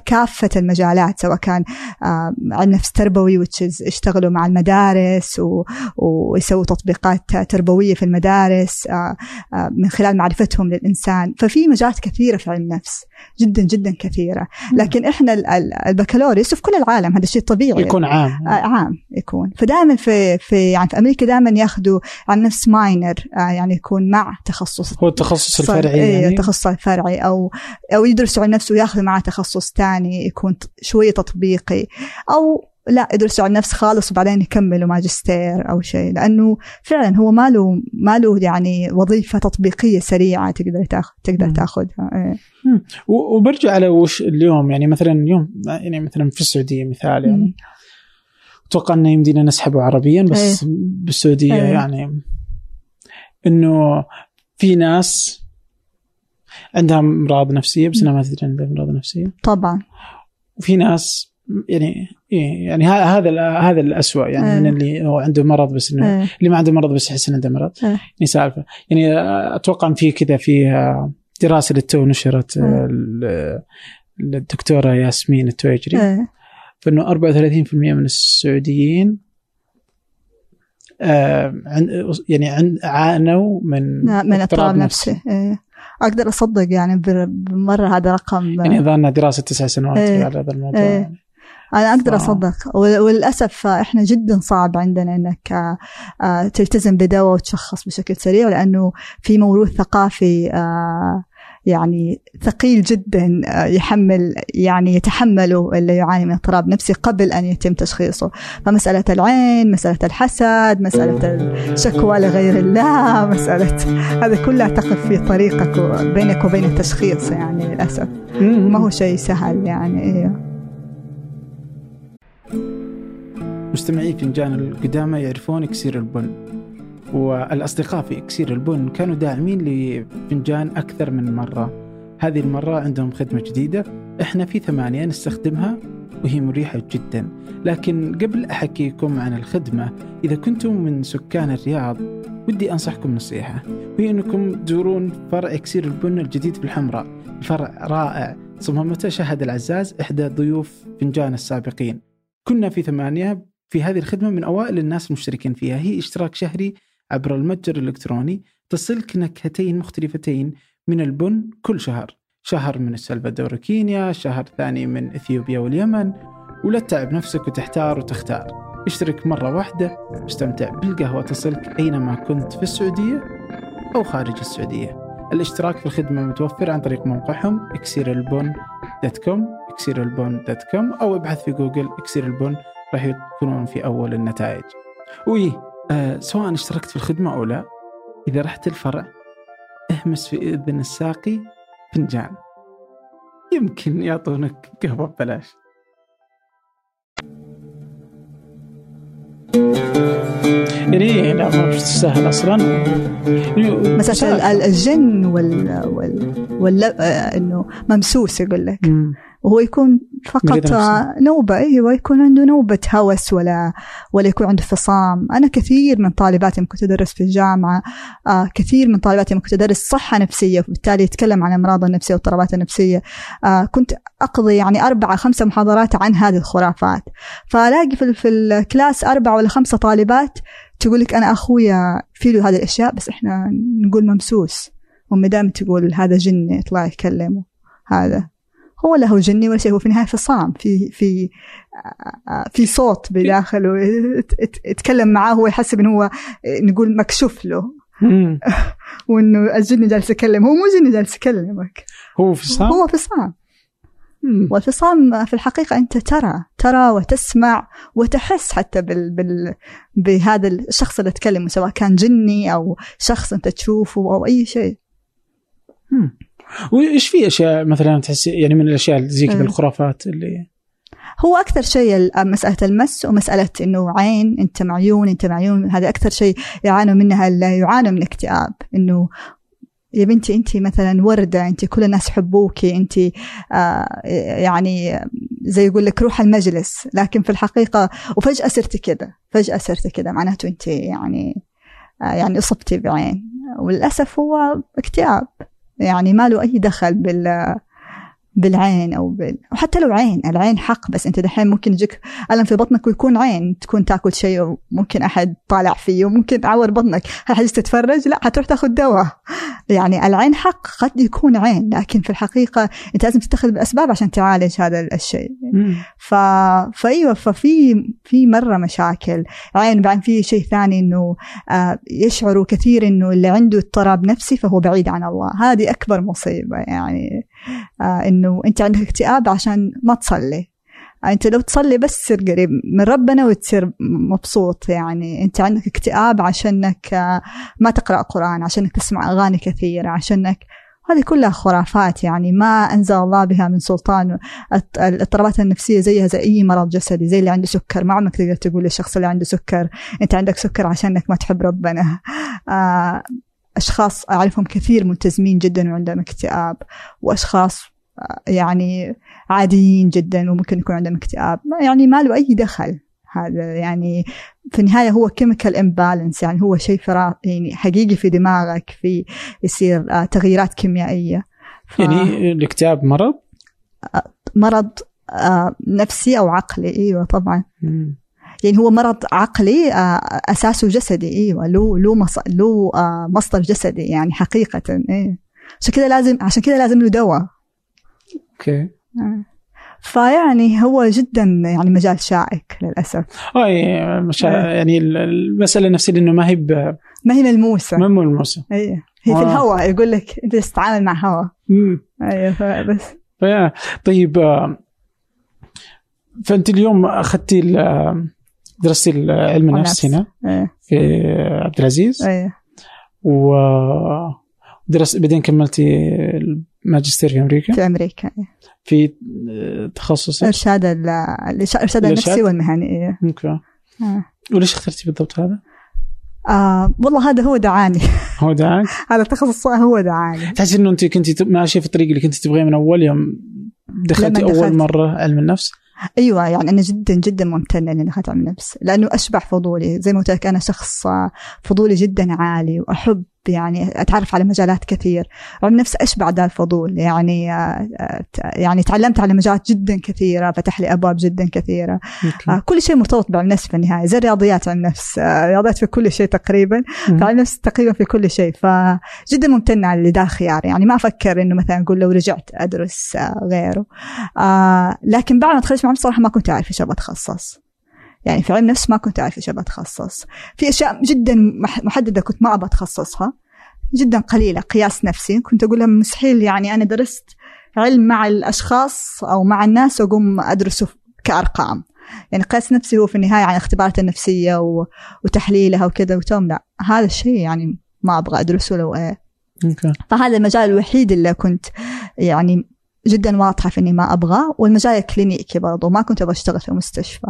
كافة المجالات سواء كان آه، علم نفس تربوي يشتغلوا مع المدارس ويسووا تطبيقات تربوية في المدارس آه، من خلال معرفتهم للإنسان. ففي مجالات كثيرة في علم النفس جدا جدا كثيرة. لكن إحنا ال- ال- البكالوريوس في كل العالم هذا شيء طبيعي. يكون عام. آه، عام يكون. فدائما في في يعني في أمريكا دائما ياخذوا عن نفس ماينر يعني يكون مع تخصص هو التخصص الفرعي إيه يعني؟ التخصص الفرعي أو أو يدرسوا عن نفسه وياخذوا معاه تخصص ثاني يكون شوية تطبيقي. أو لا يدرسوا عن نفس خالص وبعدين يكملوا ماجستير أو شيء لأنه فعلا هو ما له ما له يعني وظيفة تطبيقية سريعة تقدر تاخذ تقدر. تاخذها إيه. وبرجع على وش اليوم يعني مثلا اليوم يعني مثلا في السعودية مثال يعني. أتوقع إنه يمدينا نسحبه عربيا بس بالسعودية إيه. يعني إنه في ناس عندها أمراض نفسية بس انها ما تدري عندها أمراض نفسية طبعا وفي ناس يعني إيه يعني هذا هذا الأسوأ يعني إيه. من اللي هو عنده مرض بس إنه إيه. اللي ما عنده مرض بس يحس إنه عنده مرض إيه. يعني سالفة يعني أتوقع إن في كذا في آه، دراسة للتو نشرت آه، إيه. ال- الدكتورة ياسمين التويجري إيه. فإنه 34% من السعوديين آه، عن- يعني عن- عانوا من من اضطراب نفسي إيه. أقدر أصدق يعني بمرة هذا رقم يعني ظهرنا دراسة تسع سنوات إيه. على هذا الموضوع إيه. يعني. أنا أقدر ف- أصدق. وللأسف إحنا جدا صعب عندنا إنك آه، آه، تلتزم بدواء وتشخص بشكل سريع لأنه في موروث ثقافي آه، يعني ثقيل جدا يحمل يعني يتحمله اللي يعاني من اضطراب نفسي قبل أن يتم تشخيصه. فمسألة العين مسألة الحسد مسألة الشكوى لغير الله مسألة هذا كلها تقف في طريقك بينك وبين التشخيص يعني للأسف. ما هو شيء سهل يعني إيه. مستمعي فنجان القدامى يعرفون إكسير البن. والأصدقاء في إكسير البن كانوا داعمين لفنجان أكثر من مرة. هذه المرة عندهم خدمة جديدة. إحنا في ثمانية نستخدمها وهي مريحة جدا. لكن قبل أحكيكم عن الخدمة إذا كنتم من سكان الرياض ودي أنصحكم نصيحة. وهي أنكم تزورون فرع إكسير البن الجديد في الحمراء. الفرع رائع صممته شهد العزاز إحدى ضيوف فنجان السابقين. كنا في ثمانية في هذه الخدمة من أوائل الناس المشتركين فيها. هي إشتراك شهري عبر المتجر الإلكتروني. تصلك نكهتين مختلفتين من البن كل شهر. شهر من السلفادور وكينيا شهر ثاني من إثيوبيا واليمن. ولا تتعب نفسك وتحتار وتختار. اشترك مرة واحدة واستمتع بالقهوة. تصلك أينما كنت في السعودية أو خارج السعودية. الاشتراك في الخدمة متوفر عن طريق موقعهم اكسير البن dot com اكسير البن dot com أو ابحث في جوجل اكسير البن راح يكونون في أول النتائج. وي آه سواء اشتركت في الخدمة أو لا إذا رحت الفرع اهمس في إذن الساقي فنجان. يمكن يعطونك قهوة ببلاش. يعني لا ما تستاهل أصلا. مساله ال- الجن وال وال, وال... آه، إنه ممسوس يقول لك. مم. وهو يكون فقط نوبة أيوة يكون عنده نوبة هوس ولا ولا يكون عنده فصام. أنا كثير من طالباتي كنت أدرس في الجامعة آه كثير من طالباتي كنت أدرس صحة نفسية وبالتالي يتكلم عن الأمراض النفسية والاضطرابات النفسية. آه كنت أقضي يعني أربعة خمسة محاضرات عن هذه الخرافات. فألاقي في, في الكلاس أربعة ولا خمسة طالبات تقول لك أنا أخويا في له هذه الأشياء بس إحنا نقول ممسوس. ومدام تقول هذا جني يطلع يتكلم هذا. هو له جني ولا شيء هو في النهاية فصام في في في صوت بداخله يت- يت- يتكلم معاه هو يحسب إنه هو نقول مكشوف له. وإنه الجن جالس يكلم هو مو جن جالس يكلمك هو في الصام هو فصام مم. والفصام في الحقيقة أنت ترى ترى وتسمع وتحس حتى بال بال بهذا الشخص اللي تكلمه سواء كان جني أو شخص أنت تشوفه أو أي شيء. وإيش في أشياء مثلا تحس يعني من الأشياء اللي زي كذا مم. الخرافات اللي هو أكثر شيء ال- مسألة المس ومسألة إنه عين أنت معيون أنت معيون هذا أكثر شيء يعانوا منها اللي يعانوا من اكتئاب. إنه يا بنتي أنت مثلا وردة أنت كل الناس يحبوكي أنت آه يعني زي يقول لك روح المجلس. لكن في الحقيقة وفجأة صرت كذا فجأة صرت كذا. معناته أنت يعني آه يعني أصبتي بعين. وللأسف هو اكتئاب. يعني ما له أي دخل بال بالعين أو بال... وحتى لو عين العين حق بس أنت دحين ممكن يجيك ألم في بطنك ويكون عين تكون تاكل شيء وممكن أحد طالع فيه وممكن تعور بطنك. هل حتجي تتفرج؟ لا حتروح تاخذ دواء. يعني العين حق قد يكون عين لكن في الحقيقة أنت لازم تتخذ بالاسباب عشان تعالج هذا الشيء. ف... فأيوة ففي في مرة مشاكل. عين بعدين في شيء ثاني إنه آه يشعروا كثير إنه اللي عنده اضطراب نفسي فهو بعيد عن الله. هذه أكبر مصيبة يعني آه انه أنت عندك اكتئاب عشان ما تصلي. أنت لو تصلي بس تصير قريب من ربنا وتصير مبسوط يعني. أنت عندك اكتئاب عشانك آه، ما تقرأ قرآن عشانك تسمع أغاني كثيرة عشانك. هذه كلها خرافات يعني. ما أنزل الله بها من سلطان. الاضطرابات النفسية زيها زي أي مرض جسدي زي اللي عنده سكر. ما عمرك تقدر تقول للشخص اللي عنده سكر أنت عندك سكر عشانك ما تحب ربنا. آه، أشخاص أعرفهم كثير ملتزمين جدا وعندهم اكتئاب. وأشخاص يعني عاديين جدا وممكن يكون عندهم اكتئاب. يعني ما له أي دخل. هذا يعني في النهاية هو chemical imbalance يعني هو شيء يعني حقيقي في دماغك في يصير آه، تغييرات كيميائية. ف- يعني الاكتئاب مرض؟ مرض آه، نفسي أو عقلي. إيوه طبعا. مم. يعني هو مرض عقلي آه، أساسه جسدي. إيوه له له. له آه، مصدر جسدي يعني حقيقه. إيه. عشان كذا لازم عشان كذا لازم له دواء. أوكي آه. فيعني هو جدا يعني مجال شائك للأسف أي مشا... إيه. يعني ال- المسألة النفسية انه ما هي ب- ما هي ملموسة ما ملموسة إيه هي في آه. الهواء يقول لك انت تتعامل مع هواء. أيوه فبس طيب آه، فأنت اليوم أخذتي درستي علم النفس. هنا في عبد العزيز إيه و درست بعدين كملتي الماجستير في أمريكا في أمريكا إيه. في آه، تخصص إرشاد ال- الإرشاد؟ النفسي والمهني إيه. أوكي آه. وليش اخترتي بالضبط هذا؟ آه والله هذا هو دعاني هو دعاك؟ هذا التخصص هو دعاني تحس إنه أنت كنت ماشية في الطريق اللي كنت تبغيه من أول يوم دخلتي أول دخلت. مرة علم النفس؟ أيوه يعني أنا جدا جدا ممتنة إني دخلت علم النفس لأنه اشبع فضولي زي ما قلت لك أنا شخص آه، فضولي جدا عالي وأحب يعني أتعرف على مجالات كثير. علم النفس اشبع ذا الفضول؟ يعني آه، يعني تعلمت على مجالات جدا كثيرة فتح لي أبواب جدا كثيرة. okay. آه، كل شيء مرتبط بعلم النفس في النهاية زي الرياضيات علم النفس. آه، رياضيات في كل شيء تقريبا. فعلم النفس تقريبا في كل شيء. فجدا ممتنه على اللي ذا خيار يعني ما أفكر إنه مثلا أقول لو رجعت أدرس غيره. لكن بعد ما دخلت مع صراحة ما كنت أعرف إيش أبغى أتخصص. يعني في علم النفس ما كنت أعرف إيش أبغى أتخصص. في أشياء جدا مح- محددة كنت ما أبغى أتخصصها جدا قليلة قياس نفسي. كنت أقول لهم مستحيل يعني أنا درست علم مع الأشخاص أو مع الناس وأقوم أدرسه كأرقام. يعني قياس نفسي هو في النهاية عن الاختبارات النفسية و... وتحليلها وكذا وتوم. لا هذا الشيء يعني ما أبغى أدرسه لو إيه. okay. فهذا المجال الوحيد اللي كنت يعني جدا واضحة في إني ما أبغى والمجال الكلينيكي برضو ما كنت أبغى أشتغل في مستشفى.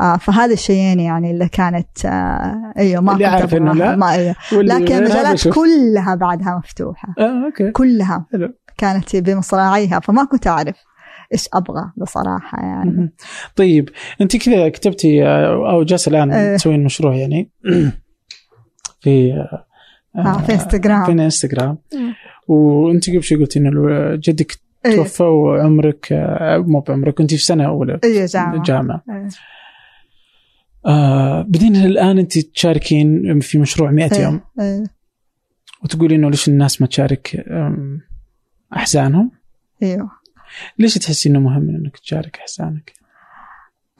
آه فهذا الشيئين يعني اللي كانت آه أيوه ما اللي كنت أبغاها. لا، ما أيوه. لكن المجالات. كلها بعدها مفتوحة. آه okay. كلها. حلو. كانت بمصراعيها فما كنت أعرف إيش أبغى بصراحة يعني. طيب أنت كذا كتبتي آه، أو جالسة الآن إيه. تسوين مشروع يعني. في آه، آه في انستغرام في انستغرام مم. وأنت قبل شوي قلتي إنه جدك إيه. توفى وعمرك مو بعمرك كنت في سنة أولى أيوه جامعة جامعة إيه. آه بعدين الآن أنت تشاركين في مشروع 100 إيه. يوم إيه. وتقولي إنه ليش الناس ما تشارك أحزانهم؟ إيوه ليش تحسي إنه مهم إنك تشارك أحزانك؟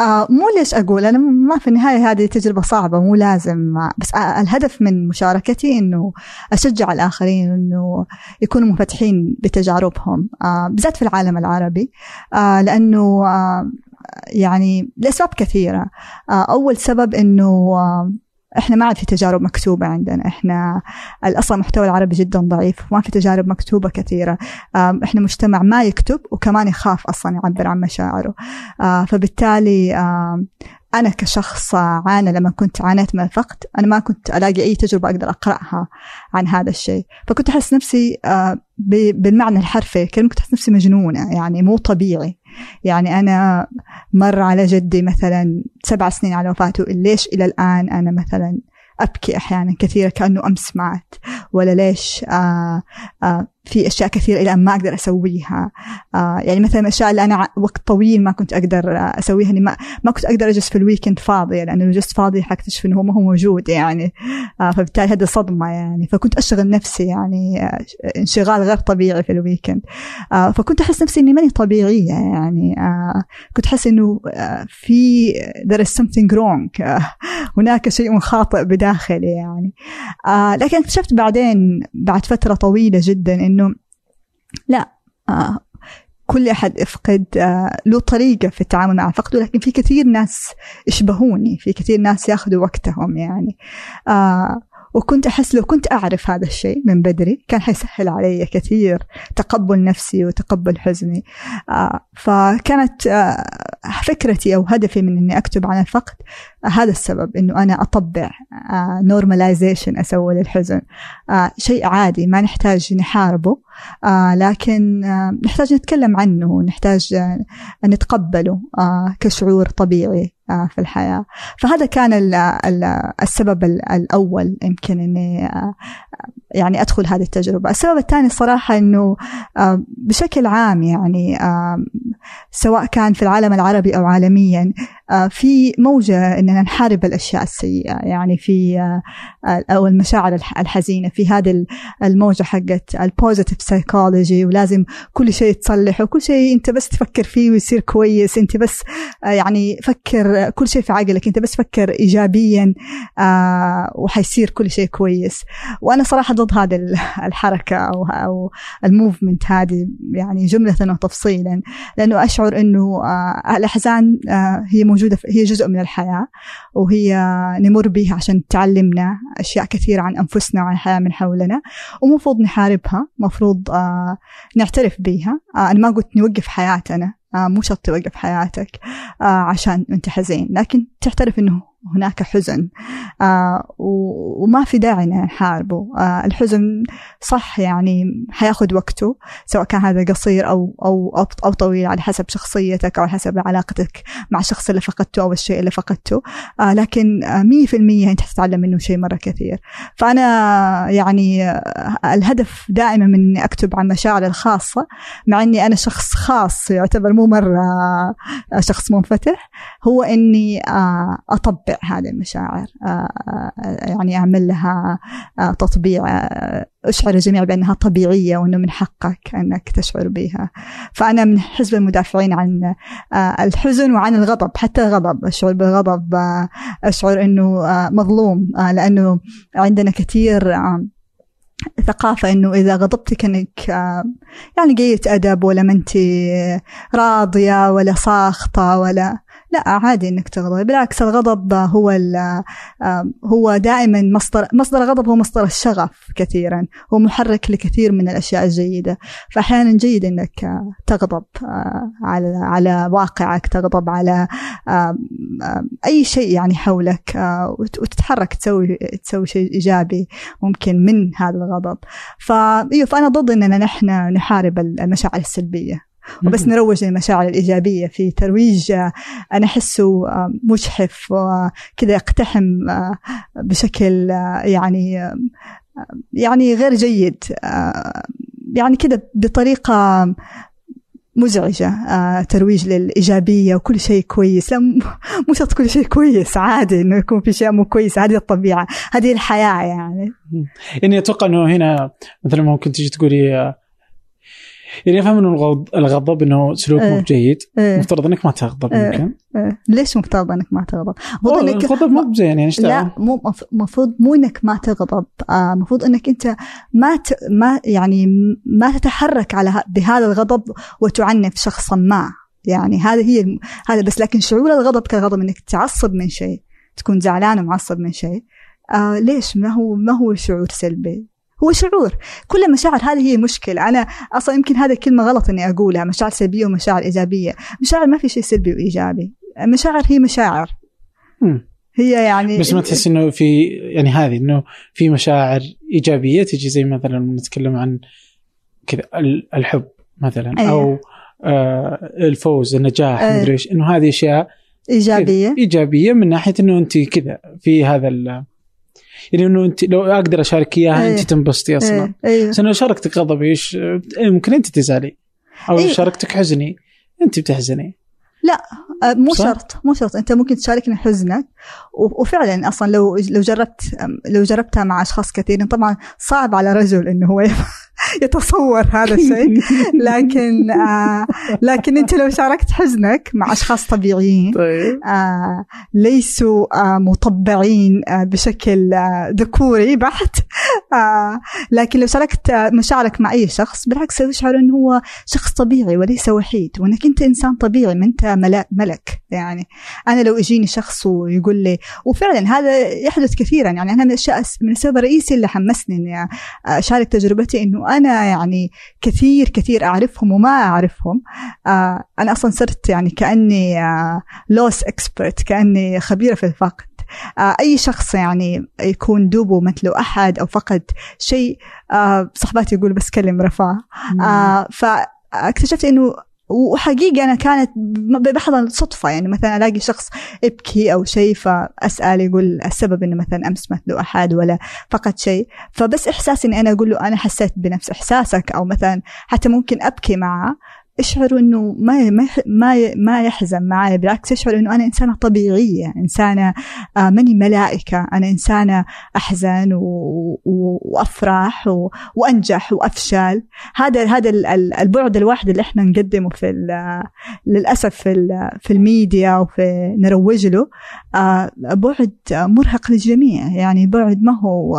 آه مو ليش أقول؟ أنا ما في النهاية هذه تجربة صعبة مو لازم بس آه الهدف من مشاركتي إنه أشجع الآخرين إنه يكونوا منفتحين بتجاربهم آه بالذات في العالم العربي آه لأنه آه يعني لأسباب كثيرة. آه أول سبب إنه آه إحنا ما عاد في تجارب مكتوبة عندنا. إحنا أصلا المحتوى العربي جدا ضعيف ما في تجارب مكتوبة كثيرة. آم، إحنا مجتمع ما يكتب وكمان يخاف أصلا يعبر عن مشاعره. آه، فبالتالي أنا كشخص عانى لما كنت عانيت من الفقد أنا ما كنت ألاقي أي تجربة أقدر أقرأها عن هذا الشيء. فكنت أحس نفسي آه، بالمعنى الحرفي كلمة كنت أحس نفسي مجنونة يعني مو طبيعي. يعني أنا مر على جدي مثلا سبع سنين على وفاته ليش إلى الآن أنا مثلا أبكي أحيانا كثيره كأنه أمس مات ولا ليش آه آه في أشياء كثيرة الان ما أقدر أسويها. آه يعني مثلا الأشياء اللي أنا وقت طويل ما كنت أقدر أسويها إني ما ما كنت أقدر أجلس في الويكند فاضية لأنه لو جلست فاضية حكتشف إنه هو ما هو موجود يعني. آه فبالتالي هذه صدمة يعني. فكنت أشغل نفسي يعني آه انشغال غير طبيعي في الويكند آه فكنت أحس نفسي إني ماني طبيعية يعني. آه كنت أحس إنه آه في there is something wrong. آه هناك شيء خاطئ بداخلي يعني. آه لكن اكتشفت بعدين بعد فترة طويلة جدا إنه لا آه كل أحد يفقد آه له طريقة في التعامل مع الفقد ولكن في كثير ناس يشبهوني في كثير ناس ياخذوا وقتهم يعني. آه وكنت أحس لو كنت أعرف هذا الشيء من بدري كان حيسهل علي كثير تقبل نفسي وتقبل حزني. آه فكانت آه فكرتي أو هدفي من إني أكتب عن الفقد آه هذا السبب إنه أنا أطبع نورماليزيشن أسوي للحزن. شيء عادي ما نحتاج نحاربه لكن نحتاج نتكلم عنه نحتاج نتقبله كشعور طبيعي. في الحياة. فهذا كان ال ال السبب ال- الأول يمكن أني آه يعني أدخل هذه التجربة. السبب الثاني صراحة أنه آه بشكل عام يعني آه سواء كان في العالم العربي أو عالميا آه في موجة أننا نحارب الأشياء السيئة. يعني في آه أو المشاعر الح- الحزينة. في هذه ال- الموجة حقت ال positive psychology ولازم كل شيء تصلحه. كل شيء أنت بس تفكر فيه ويصير كويس. أنت بس آه يعني فكر كل شيء في عقلك. أنت بس فكر إيجابيا آه وحيصير كل شيء كويس. وأنا صراحة ضد هذه ال- الحركة أو أو الموفمنت هذه يعني جملة وتفصيلا. لأنه أشعر آه الأحزان آه هي موجودة في- هي جزء من الحياة وهي نمر بها عشان تعلمنا أشياء كثيرة عن أنفسنا وعن الحياة من حولنا ومفروض نحاربها مفروض آه نعترف بها آه أنا ما قلت نوقف حياتنا آه مو شرط توقف حياتك عشان أنت حزين لكن تعترف أنه هناك حزن. آه وما في داعي نحاربه آه الحزن صح يعني حياخذ وقته سواء كان هذا قصير أو أو, أو طويل على حسب شخصيتك أو على حسب علاقتك مع الشخص اللي فقدته أو الشيء اللي فقدته. آه لكن آه، مية في المية أنت حتتعلم منه شيء مرة كثير. فأنا يعني آه، الهدف دائما من إني أكتب عن مشاعري الخاصة مع إني أنا شخص خاص يعتبر مو مرة آه، شخص منفتح هو إني آه، أطبع هذه المشاعر آه، آه، يعني أعمل لها آه، تطبيع أشعر الجميع بأنها طبيعية وأنه من حقك أنك تشعر بها. فأنا من حزب المدافعين عن الحزن وعن الغضب حتى الغضب أشعر بالغضب أشعر أنه مظلوم لأنه عندنا كثير ثقافة إنه إذا غضبتي كأنك يعني قلة أدب ولا ما أنت راضية ولا ساخطة ولا لا عادي إنك تغضب. بالعكس الغضب هو هو دائما مصدر مصدر الغضب هو مصدر الشغف كثيرا. هو محرك لكثير من الأشياء الجيدة. فاحيانا جيد إنك تغضب آه، على على واقعك تغضب على أي شيء يعني حولك آه، وتتحرك تسوي تسوي شيء إيجابي ممكن من هذا الغضب. فايوه فأنا ضد إننا نحن نحارب المشاعر السلبية. وبس نروج للمشاعر الإيجابية في ترويج آه، أنا أحسه آه، مجحف وكذا يقتحم آه، بشكل يعني يعني غير جيد يعني كذا بطريقة مزعجة ترويج للإيجابية وكل شيء كويس. لا مو شرط كل شيء كويس عادي إنه يكون في شيء مو كويس هذه الطبيعة هذه الحياة يعني. يعني أتوقع إنه هنا مثلا ممكن تجي تقولي يعني أفهم إنه الغضب إنه سلوك مو بجيد. إيه. مفترض إنك ما تغضب إيه. يمكن إيه. ليش مفترض إنك ما تغضب؟ المفروض انك الغضب مو بزين يعني لا مو المفروض مو إنك ما تغضب. المفروض آه إنك أنت ما ت... ما يعني ما تتحرك على بهذا الغضب وتعنف شخصا ما. يعني هذا هي هذا بس لكن شعور الغضب كغضب إنك تعصب من شيء تكون زعلان ومعصب من شيء. آه ليش؟ ما هو ما هو شعور سلبي؟ هو شعور. كل المشاعر هذه هي مشكلة. أنا أصلا يمكن هذه كلمة غلط إني أقولها. مشاعر سلبية ومشاعر إيجابية. مشاعر ما في شيء سلبي وإيجابي. المشاعر هي مشاعر. هي يعني بس ما تحس إنه في يعني هذه إنه في مشاعر إيجابية تجي زي مثلا نتكلم عن كذا الحب مثلا أيه. أو آه الفوز النجاح أيه. مدري إيش. إنه هذه أشياء إيجابية. إيجابية من ناحية إنه أنت كذا في هذا يعني إنه أنت لو أقدر أشارك إياها أيه. انت تنبسطي أصلا أيه. أيه. بس لو شاركتك غضبي إيش إيه، ممكن أنت تزعلي أو أيه. شاركتك حزني أنت بتحزني لا آه، مو صح؟ شرط مو شرط أنت ممكن تشاركني حزنك وفعلا أصلا لو لو جربت لو جربتها مع أشخاص كثيرين طبعا صعب على رجل إنه هو يتصور هذا الشيء. لكن آه لكن انت لو شاركت حزنك مع أشخاص طبيعيين طيب. آه ليسوا آه مطبعين آه بشكل آه ذكوري بحت آه لكن لو شاركت آه مشاعرك مع أي شخص بالعكس تشعر أنه هو شخص طبيعي وليس وحيد وأنك أنت إنسان طبيعي ما أنت ملك. يعني أنا لو يجيني شخص ويقول لي وفعلا هذا يحدث كثيرا يعني أنا من الأشياء من السبب الرئيسي اللي حمسني إني أشارك تجربتي إنه أنا يعني كثير كثير أعرفهم وما أعرفهم. آه أنا أصلا صرت يعني كأني آه لوس اكسبرت كأني خبيرة في الفقد. آه أي شخص يعني يكون دوبه مثله أحد أو فقد شيء آه صحباتي يقول بس كلم رفاه. آه فاكتشفت إنه وحقيقة أنا كانت بحضن صدفة يعني مثلا ألاقي شخص يبكي أو شيء فأسأل يقول السبب إنه مثلا أمس مثله أحد ولا فقد شيء. فبس إحساسي إني أنا أقول له أنا حسيت بنفس إحساسك أو مثلا حتى ممكن أبكي معه أشعر إنه ما ما ما يحزن معي بالعكس أشعر إنه أنا إنسانة طبيعية إنسانة آه، ماني ملائكة. أنا إنسانة أحزن وأفرح وأنجح وأفشل. هذا هذا البعد الواحد اللي إحنا نقدمه في للأسف في في الميديا وفي نروج له. آه، بعد مرهق للجميع. يعني بعد ما هو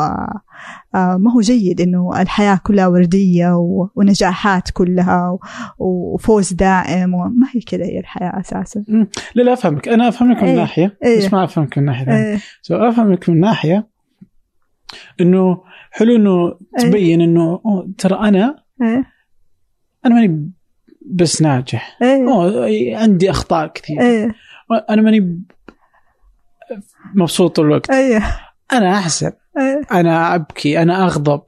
ما هو جيد إنه الحياة كلها وردية ونجاحات كلها وفوز دائم وما هي كذا هي الحياة أساسا. لا لا أفهمك. أنا أفهمك من إيه ناحية. إيه. بس ما أفهمك من ناحية ثانية إيه. سو أفهمك من ناحية إنه حلو إنه إيه. تبين إنه ترى أنا إيه. أنا ماني بس ناجح. إيه. عندي أخطاء كثير. إيه. أنا ماني مبسوط طول الوقت. إيه. أنا احزن أيه. أنا أبكي أنا أغضب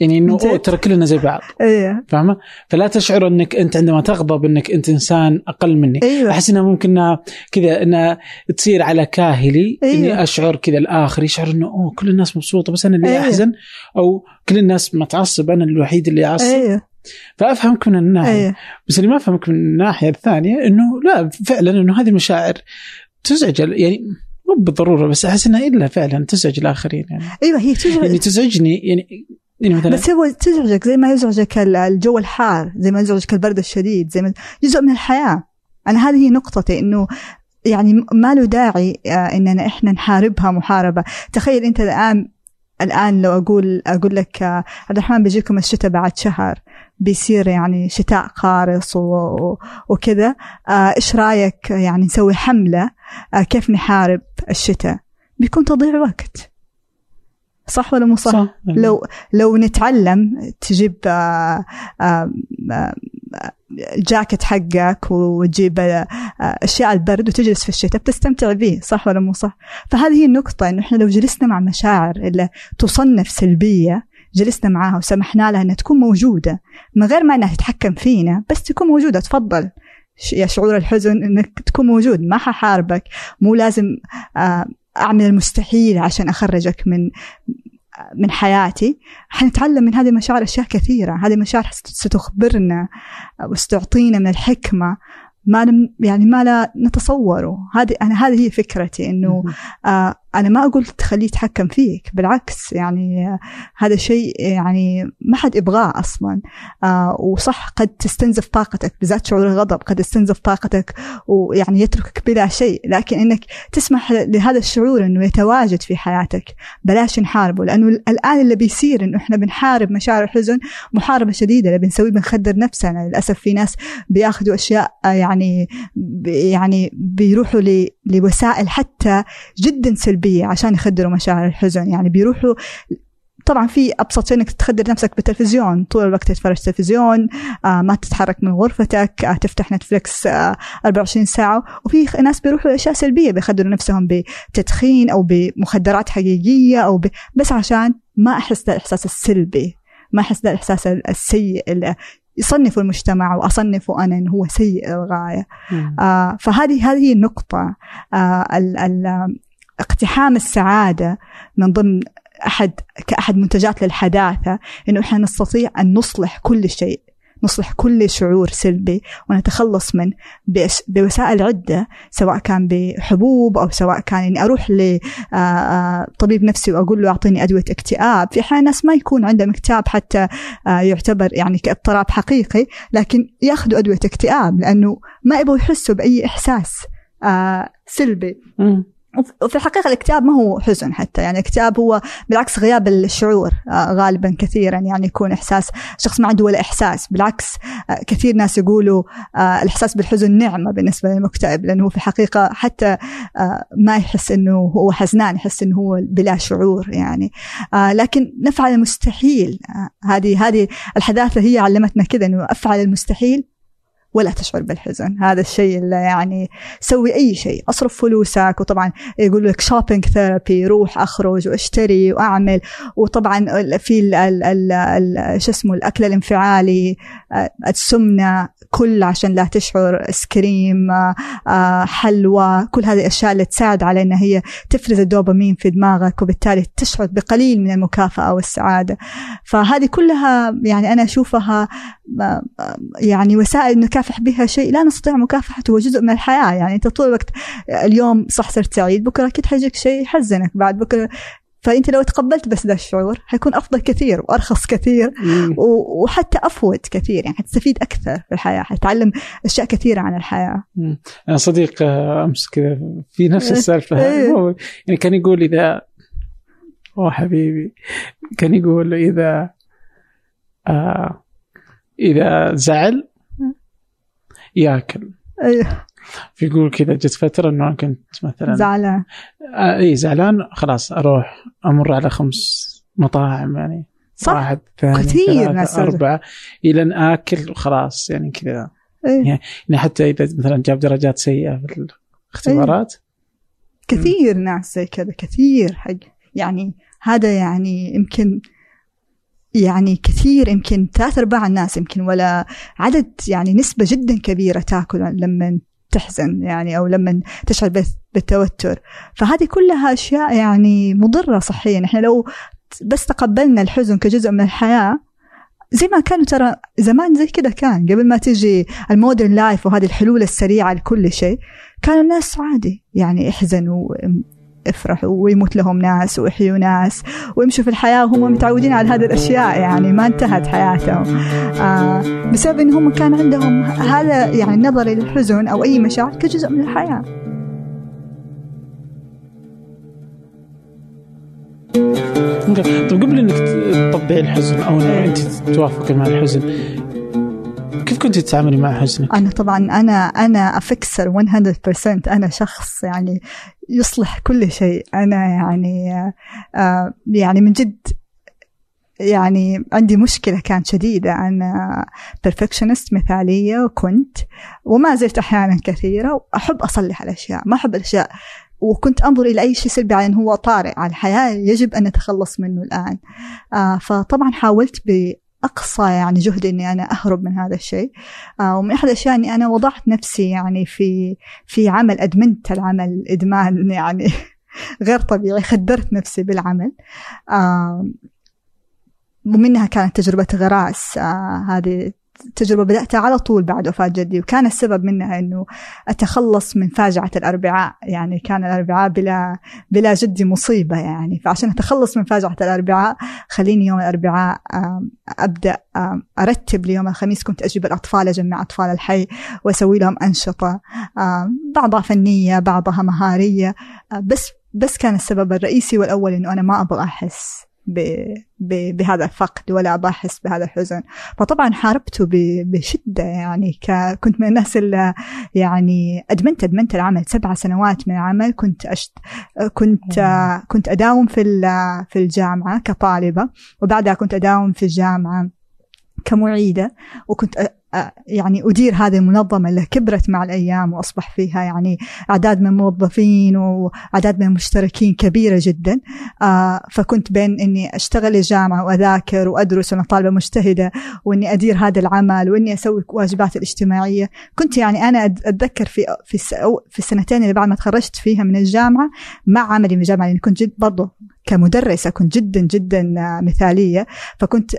يعني إنه ترى كلنا زي بعض أيوه فاهمة؟ فلا تشعر إنك أنت عندما تغضب إنك أنت إنسان أقل مني أيوة. أحس انها ممكن كذا انها تصير على كاهلي أيوة. اني أشعر كذا الآخر يشعر إنه أوه كل الناس مبسوطة بس أنا اللي أيوة. أحزن أو كل الناس متعصب أنا الوحيد اللي أعصب أيوة. فأفهمك من الناحية أيوة. بس اللي ما أفهمك من الناحية الثانية إنه لا فعلا إنه هذه المشاعر تزعج يعني مو بالضرورة بس أحس إنها إلا فعلا تزعج الآخرين يعني. أيوه هي تزعج. يعني تزعجني يعني يعني مثلا بس هو تزعجك زي ما يزعجك الجو الحار زي ما يزعجك البرد الشديد زي ما جزء من الحياة. أنا هذه هي نقطتي إنه يعني ما له داعي آه، إننا إحنا نحاربها محاربة. تخيل أنت الآن الآن لو أقول أقول لك آه، عبد الرحمن بيجيكم الشتاء بعد شهر بيصير يعني شتاء قارص وكذا آه، إيش رأيك يعني نسوي حملة آه، كيف نحارب الشتاء بيكون تضيع وقت صح ولا مو صح؟ صح. لو لو نتعلم تجيب آه، الجاكيت حقك وتجيب أشياء البرد وتجلس في الشتاء بتستمتع به صح ولا مو صح؟ فهذه هي النقطة إنه إحنا لو جلسنا مع مشاعر اللي تصنف سلبية جلسنا معاها وسمحنا لها إنها تكون موجودة من غير ما إنها تتحكم فينا بس تكون موجودة تفضل يا شعور الحزن إنك تكون موجود ما ححاربك. مو لازم أعمل المستحيل عشان أخرجك من من حياتي. حنتعلم من هذه المشاعر أشياء كثيرة. هذه المشاعر ستخبرنا وستعطينا من الحكمة. ما يعني ما لا نتصوره. هذه أنا هذه هي فكرتي آه أنا ما أقول تخليه يتحكم فيك بالعكس يعني هذا شيء يعني ما حد يبغاه أصلا. آه وصح قد تستنزف طاقتك بالذات شعور الغضب قد يستنزف طاقتك ويعني يتركك بلا شيء. لكن إنك تسمح لهذا الشعور إنه يتواجد في حياتك بلاش نحاربه. لأنه الآن اللي بيصير إنه إحنا بنحارب مشاعر الحزن محاربة شديدة. اللي بنسويه بنخدر نفسنا. للأسف في ناس بيأخذوا أشياء يعني يعني بيروحوا لوسائل حتى جدا سلبية. سلبيه عشان يخدروا مشاعر الحزن. يعني بيروحوا طبعا في أبسط شيء إنك تخدر نفسك بالتلفزيون. طول الوقت تتفرج تلفزيون آه ما تتحرك من غرفتك آه تفتح نتفلكس آه 24 ساعة. وفي ناس بيروحوا لاشياء سلبية بيخدروا نفسهم بتدخين أو بمخدرات حقيقية أو ب... بس عشان ما أحس الاحساس السلبي ما أحس الاحساس السيء اللي يصنفوا المجتمع واصنفه أنا إنه هو سيء للغايه آه فهذه هذه النقطة آه ال ال اقتحام السعادة من ضمن أحد كأحد منتجات للحداثة إنه إحنا نستطيع أن نصلح كل شيء نصلح كل شعور سلبي ونتخلص منه بوسائل عدة سواء كان بحبوب أو سواء كان إني أروح لطبيب نفسي وأقول له أعطيني أدوية اكتئاب. في أحيان ناس ما يكون عندهم اكتئاب حتى يعتبر يعني كاضطراب حقيقي لكن ياخذوا أدوية اكتئاب لأنه ما يبغوا يحسوا بأي إحساس سلبي. وفي الحقيقة الاكتئاب ما هو حزن حتى. يعني الاكتئاب هو بالعكس غياب الشعور آه، غالبا كثيرا. يعني يكون إحساس شخص ما عنده ولا إحساس. بالعكس آه، كثير ناس يقولوا آه، الإحساس بالحزن نعمة بالنسبة للمكتئب لأنه في الحقيقة حتى ما يحس أنه هو حزنان يحس أنه هو بلا شعور يعني. لكن نفعل المستحيل هذه هذه الحداثة هي علمتنا كذا أنه أفعل المستحيل ولا تشعر بالحزن. هذا الشيء اللي يعني سوي أي شيء. أصرف فلوسك وطبعا يقول لك shopping therapy روح أخرج وأشتري وأعمل. وطبعا في ال ال ال شو اسمه الأكل الانفعالي آه، السمنة كل عشان لا تشعر آيسكريم آه، حلوى. كل هذه الأشياء اللي تساعد على أن هي تفرز الدوبامين في دماغك وبالتالي تشعر بقليل من المكافأة والسعادة. فهذه كلها يعني أنا أشوفها يعني وسائل نكافح بها شيء لا نستطيع مكافحته هو جزء من الحياة. يعني أنت طول الوقت اليوم صح صرت سعيد بكرة أكيد حيجيك شيء يحزنك. بعد بكرة فأنت لو تقبلت بس ذا الشعور حيكون أفضل كثير وأرخص كثير وحتى افود كثير. يعني حتستفيد أكثر في الحياة حتتعلم أشياء كثيرة عن الحياة. أنا صديق أمس كذا في نفس السالفة. إيه. يعني كان يقول إذا اوه حبيبي كان يقول إذا آه إذا زعل ياكل أيوه فيقول كذا جت فترة إنه كنت مثلا زعلان آه اي زعلان خلاص أروح أمر على خمس مطاعم يعني صح واحد ثاني كثير ناس أربعة إلى أن آكل وخلاص يعني كذا إيه؟ يعني حتى إذا مثلا جاب درجات سيئة في الاختبارات إيه؟ كثير. ناس زي كذا كثير حق يعني هذا يعني يمكن يعني كثير يمكن ثلاث أرباع الناس يمكن ولا عدد يعني نسبة جدا كبيرة تأكل لما تحزن يعني أو لما تشعر بالتوتر. فهذه كلها أشياء يعني مضرة صحيا. إحنا لو بس تقبلنا الحزن كجزء من الحياة زي ما كانوا ترى زمان زي كذا كان. قبل ما تجي المودرن لايف وهذه الحلول السريعة لكل شيء كان الناس عادي يعني احزنوا افرحوا ويموت لهم ناس ويحيوا ناس ويمشوا في الحياة وهم متعودين على هذه الأشياء يعني ما انتهت حياتهم. آه بسبب أنهم كان عندهم هذا يعني نظر للحزن أو أي مشاعر كجزء من الحياة. طيب قبل إنك تطبعي الحزن أو إنك انت توافقي مع الحزن كيف كنت تتعاملي مع حزنك؟ أنا طبعا أنا أنا أفكسر 100% أنا شخص يعني يصلح كل شيء. أنا يعني آه يعني من جد يعني عندي مشكلة كانت شديدة. أنا perfectionist مثالية وكنت وما زلت أحيانا كثيرة وأحب أصلح الأشياء. ما أحب الأشياء. وكنت أنظر إلى أي شيء سلبي على أنه هو طارئ على الحياة يجب أن نتخلص منه الآن. آه فطبعا حاولت بأقصى يعني جهدي إني أنا أهرب من هذا الشيء. آه ومن أحد الأشياء إني أنا وضعت نفسي يعني في في عمل أدمنت العمل إدمان يعني غير طبيعي خدرت نفسي بالعمل. آه ومنها كانت تجربة غراس. آه هذه تجربة بدأتها على طول بعد وفاة جدي وكان السبب منها أنه أتخلص من فاجعة الأربعاء يعني كان الأربعاء بلا بلا جدي مصيبة يعني. فعشان أتخلص من فاجعة الأربعاء خليني يوم الأربعاء أبدأ أرتب ليوم الخميس كنت أجيب الأطفال أجمع أطفال الحي وأسوي لهم أنشطة بعضها فنية بعضها مهارية. بس بس كان السبب الرئيسي والأول إنه أنا ما أبغى أحس. بهذا الفقد ولا أباحث بهذا الحزن. فطبعا حاربته بشدة يعني. كنت من الناس اللي يعني أدمنت أدمنت العمل. سبع سنوات من العمل كنت أشت كنت كنت أداوم في في الجامعة كطالبة وبعدها كنت أداوم في الجامعة كمعيدة وكنت يعني أدير هذه المنظمة اللي كبرت مع الأيام وأصبح فيها يعني أعداد من الموظفين وأعداد من المشتركين كبيرة جدا. آه فكنت بين أني أشتغل الجامعة وأذاكر وأدرس وأنا طالبة مجتهدة وأني أدير هذا العمل وأني أسوي واجبات الاجتماعية. كنت يعني أنا أتذكر في في السنتين اللي بعد ما تخرجت فيها من الجامعة مع عملي من الجامعة لأني كنت جد برضه كمدرسة كنت جدا جدا مثالية. فكنت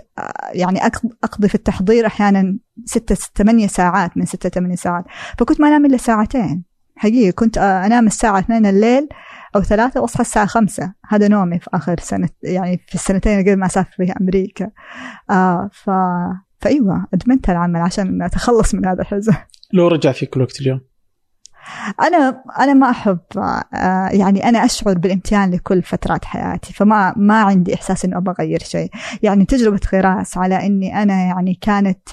يعني أقضي في التحضير أحيانا ستة ثمانية ساعات من ستة ثمانية ساعات. فكنت ما أنام إلا ساعتين. حقيقة كنت أنام الساعة اثنين الليل أو ثلاثة وأصحى الساعة خمسة. هذا نومي في آخر سنة يعني في السنتين قبل ما أسافر فيها أمريكا. آه ف... فأيوة أدمنت العمل عشان أتخلص من هذا الحزن. لو رجع فيك الوقت اليوم؟ أنا أنا ما أحب يعني أنا أشعر بالامتنان لكل فترات حياتي فما ما عندي إحساس إنه أبغى أغير شيء. يعني تجربة غراس على إني أنا يعني كانت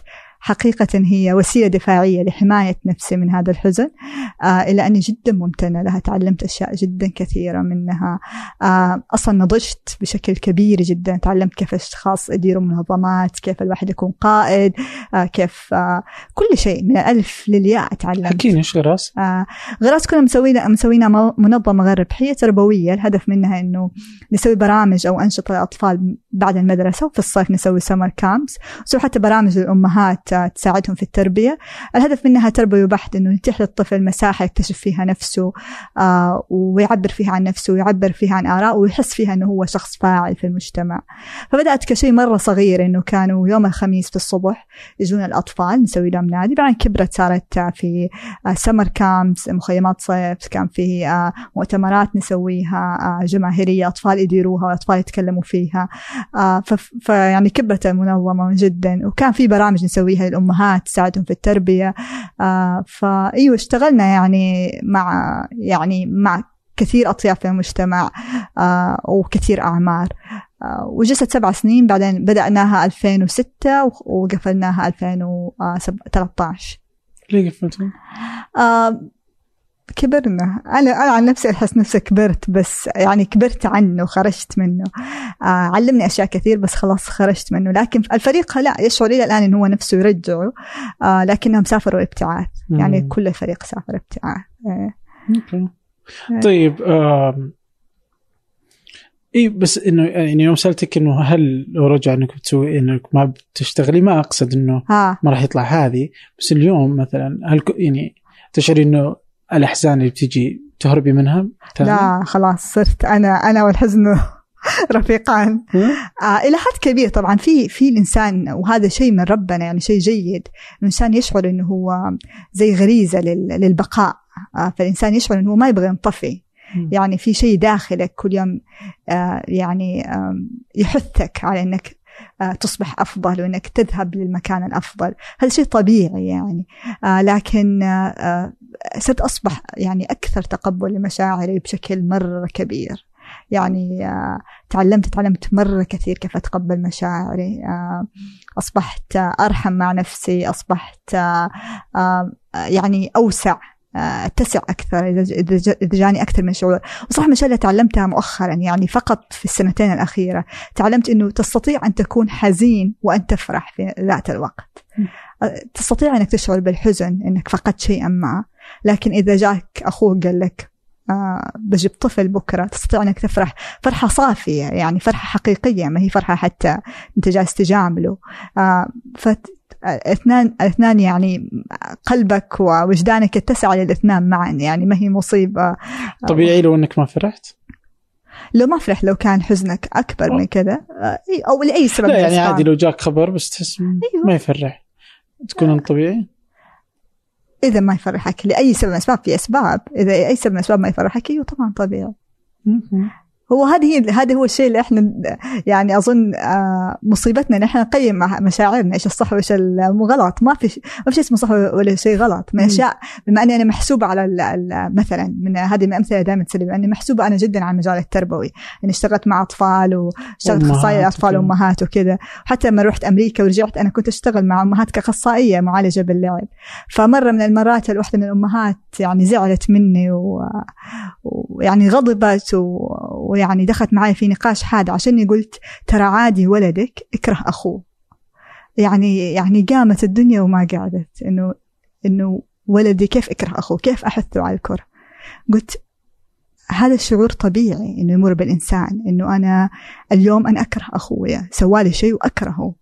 حقيقة هي وسيلة دفاعية لحماية نفسي من هذا الحزن. آه إلا أني جدا ممتنة لها. تعلمت أشياء جدا كثيرة منها. آه أصلا نضجت بشكل كبير جدا. تعلمت كيف الأشخاص يديروا منظمات كيف الواحد يكون قائد آه كيف آه كل شيء من الألف للياء تعلمت. حكيني إيش غراس؟ آه غراس كنا مسوينا مسوينا منظمة غير ربحية تربوية. الهدف منها إنه نسوي برامج أو أنشطة للأطفال بعد المدرسة. وفي الصيف نسوي سمر كامبس نسوي حتى برامج للأمهات تساعدهم في التربية. الهدف منها تربوي بحت أنه يتيح للطفل مساحة يكتشف فيها نفسه آه ويعبر فيها عن نفسه ويعبر فيها عن آراءه ويحس فيها أنه هو شخص فاعل في المجتمع. فبدأت كشيء مرة صغير أنه كانوا يوم الخميس في الصبح يجون الأطفال نسوي لهم نادي. بعدين كبرت صارت في سمر كامبس مخيمات صيف كان في آه مؤتمرات نسويها آه جماهيرية أطفال يديروها وأطفال يتكلموا فيها. آه فيعني كبرت المنظمة جدا. وكان في برامج نسويها للأمهات تساعدهم في التربية. آه فأيوة اشتغلنا يعني مع يعني مع كثير أطياف في المجتمع آه وكثير أعمار. آه وجلست سبع سنين بعدين بدأناها 2006 وقفلناها 2013 ليه قفلتوا؟ آه كبرنا. أنا أنا عن نفسي أحس نفسي كبرت بس يعني كبرت عنه وخرجت منه. آه علمني أشياء كثير بس خلاص خرجت منه. لكن الفريق لا يشعر إلى الآن إنه هو نفسه يرجعه. آه لكنهم سافروا ابتعاث يعني كل الفريق سافر ابتعاث. أوكي. طيب آه اي بس إنه يعني يوم سألتك إنه هل لو رجع إنك بتسوي إنك ما بتشتغلي ما أقصد إنه ها. ما راح يطلع هذه. بس اليوم مثلا هل يعني تشعري إنه الأحزان اللي بتجي تهربي منها؟ تاني؟ لا خلاص صرت أنا أنا والحزن رفيقان. آه إلى حد كبير طبعا في في الإنسان وهذا شيء من ربنا يعني شيء جيد. الإنسان يشعر إنه هو زي غريزة للبقاء. آه فالإنسان يشعر إنه هو ما يبغى ينطفي. يعني في شيء داخلك كل يوم آه يعني آه يحثك على إنك تصبح أفضل وأنك تذهب للمكان الأفضل. هذا شيء طبيعي يعني. آه لكن آه صرت أصبح يعني أكثر تقبل لمشاعري بشكل مرة كبير. يعني آه، تعلمت تعلمت مرة كثير كيف أتقبل مشاعري. آه، أصبحت أرحم مع نفسي. أصبحت يعني أوسع اتسع أكثر إذا جاني أكثر من شعور وصراحة من الاشياء اللي تعلمتها مؤخرا يعني فقط في السنتين الأخيرة تعلمت إنه تستطيع أن تكون حزين وأن تفرح في ذات الوقت. تستطيع إنك تشعر بالحزن إنك فقدت شيئا ما. لكن إذا جاك أخوك قال لك آه بجيب طفل بكرة تستطيع أنك تفرح فرحة صافية يعني فرحة حقيقية ما هي فرحة حتى أنت جالس تجامله. آه اثنان اثنان يعني قلبك ووجدانك يتسع للإثنان معا يعني ما هي مصيبة. طبيعي لو إنك ما فرحت؟ لو ما فرح لو كان حزنك أكبر من كذا أو لأي سبب لا يعني عادي لو جاك خبر بس تحس أيوة. ما يفرح. تكون طبيعي؟ إذا ما يفرحك لأي سبب من الأسباب في أسباب. إذا أي سبب من الأسباب ما يفرحك أيوه طبعا طبيعي. هو هذه هذا هو الشيء اللي إحنا يعني أظن آه، مصيبتنا إن إحنا نقيم مشاعرنا إيش الصح وإيش الغلط ما في ما في شيء اسمه صح ولا شيء غلط. من أشياء بما إني أنا محسوبة على مثلا من هذه من الأمثلة دائما تسلم اني محسوبة أنا جدا على المجال التربوي. يعني اشتغلت مع أطفال واشتغلت أخصائية أطفال وأمهات وكذا. حتى لما رحت أمريكا ورجعت أنا كنت أشتغل مع أمهات كأخصائية معالجة باللعب. فمرة من المرات الواحدة من الأمهات يعني زعلت مني ويعني غضبت و... ويعني دخلت معي في نقاش حاد عشان قلت ترى عادي ولدك اكره أخوه. يعني يعني قامت الدنيا وما قعدت. إنه إنه ولدي كيف أكره أخوه؟ كيف أحثه على الكره؟ قلت هذا الشعور طبيعي إنه يمر بالإنسان إنه أنا اليوم أنا أكره اخويا سوالي شيء وأكرهه.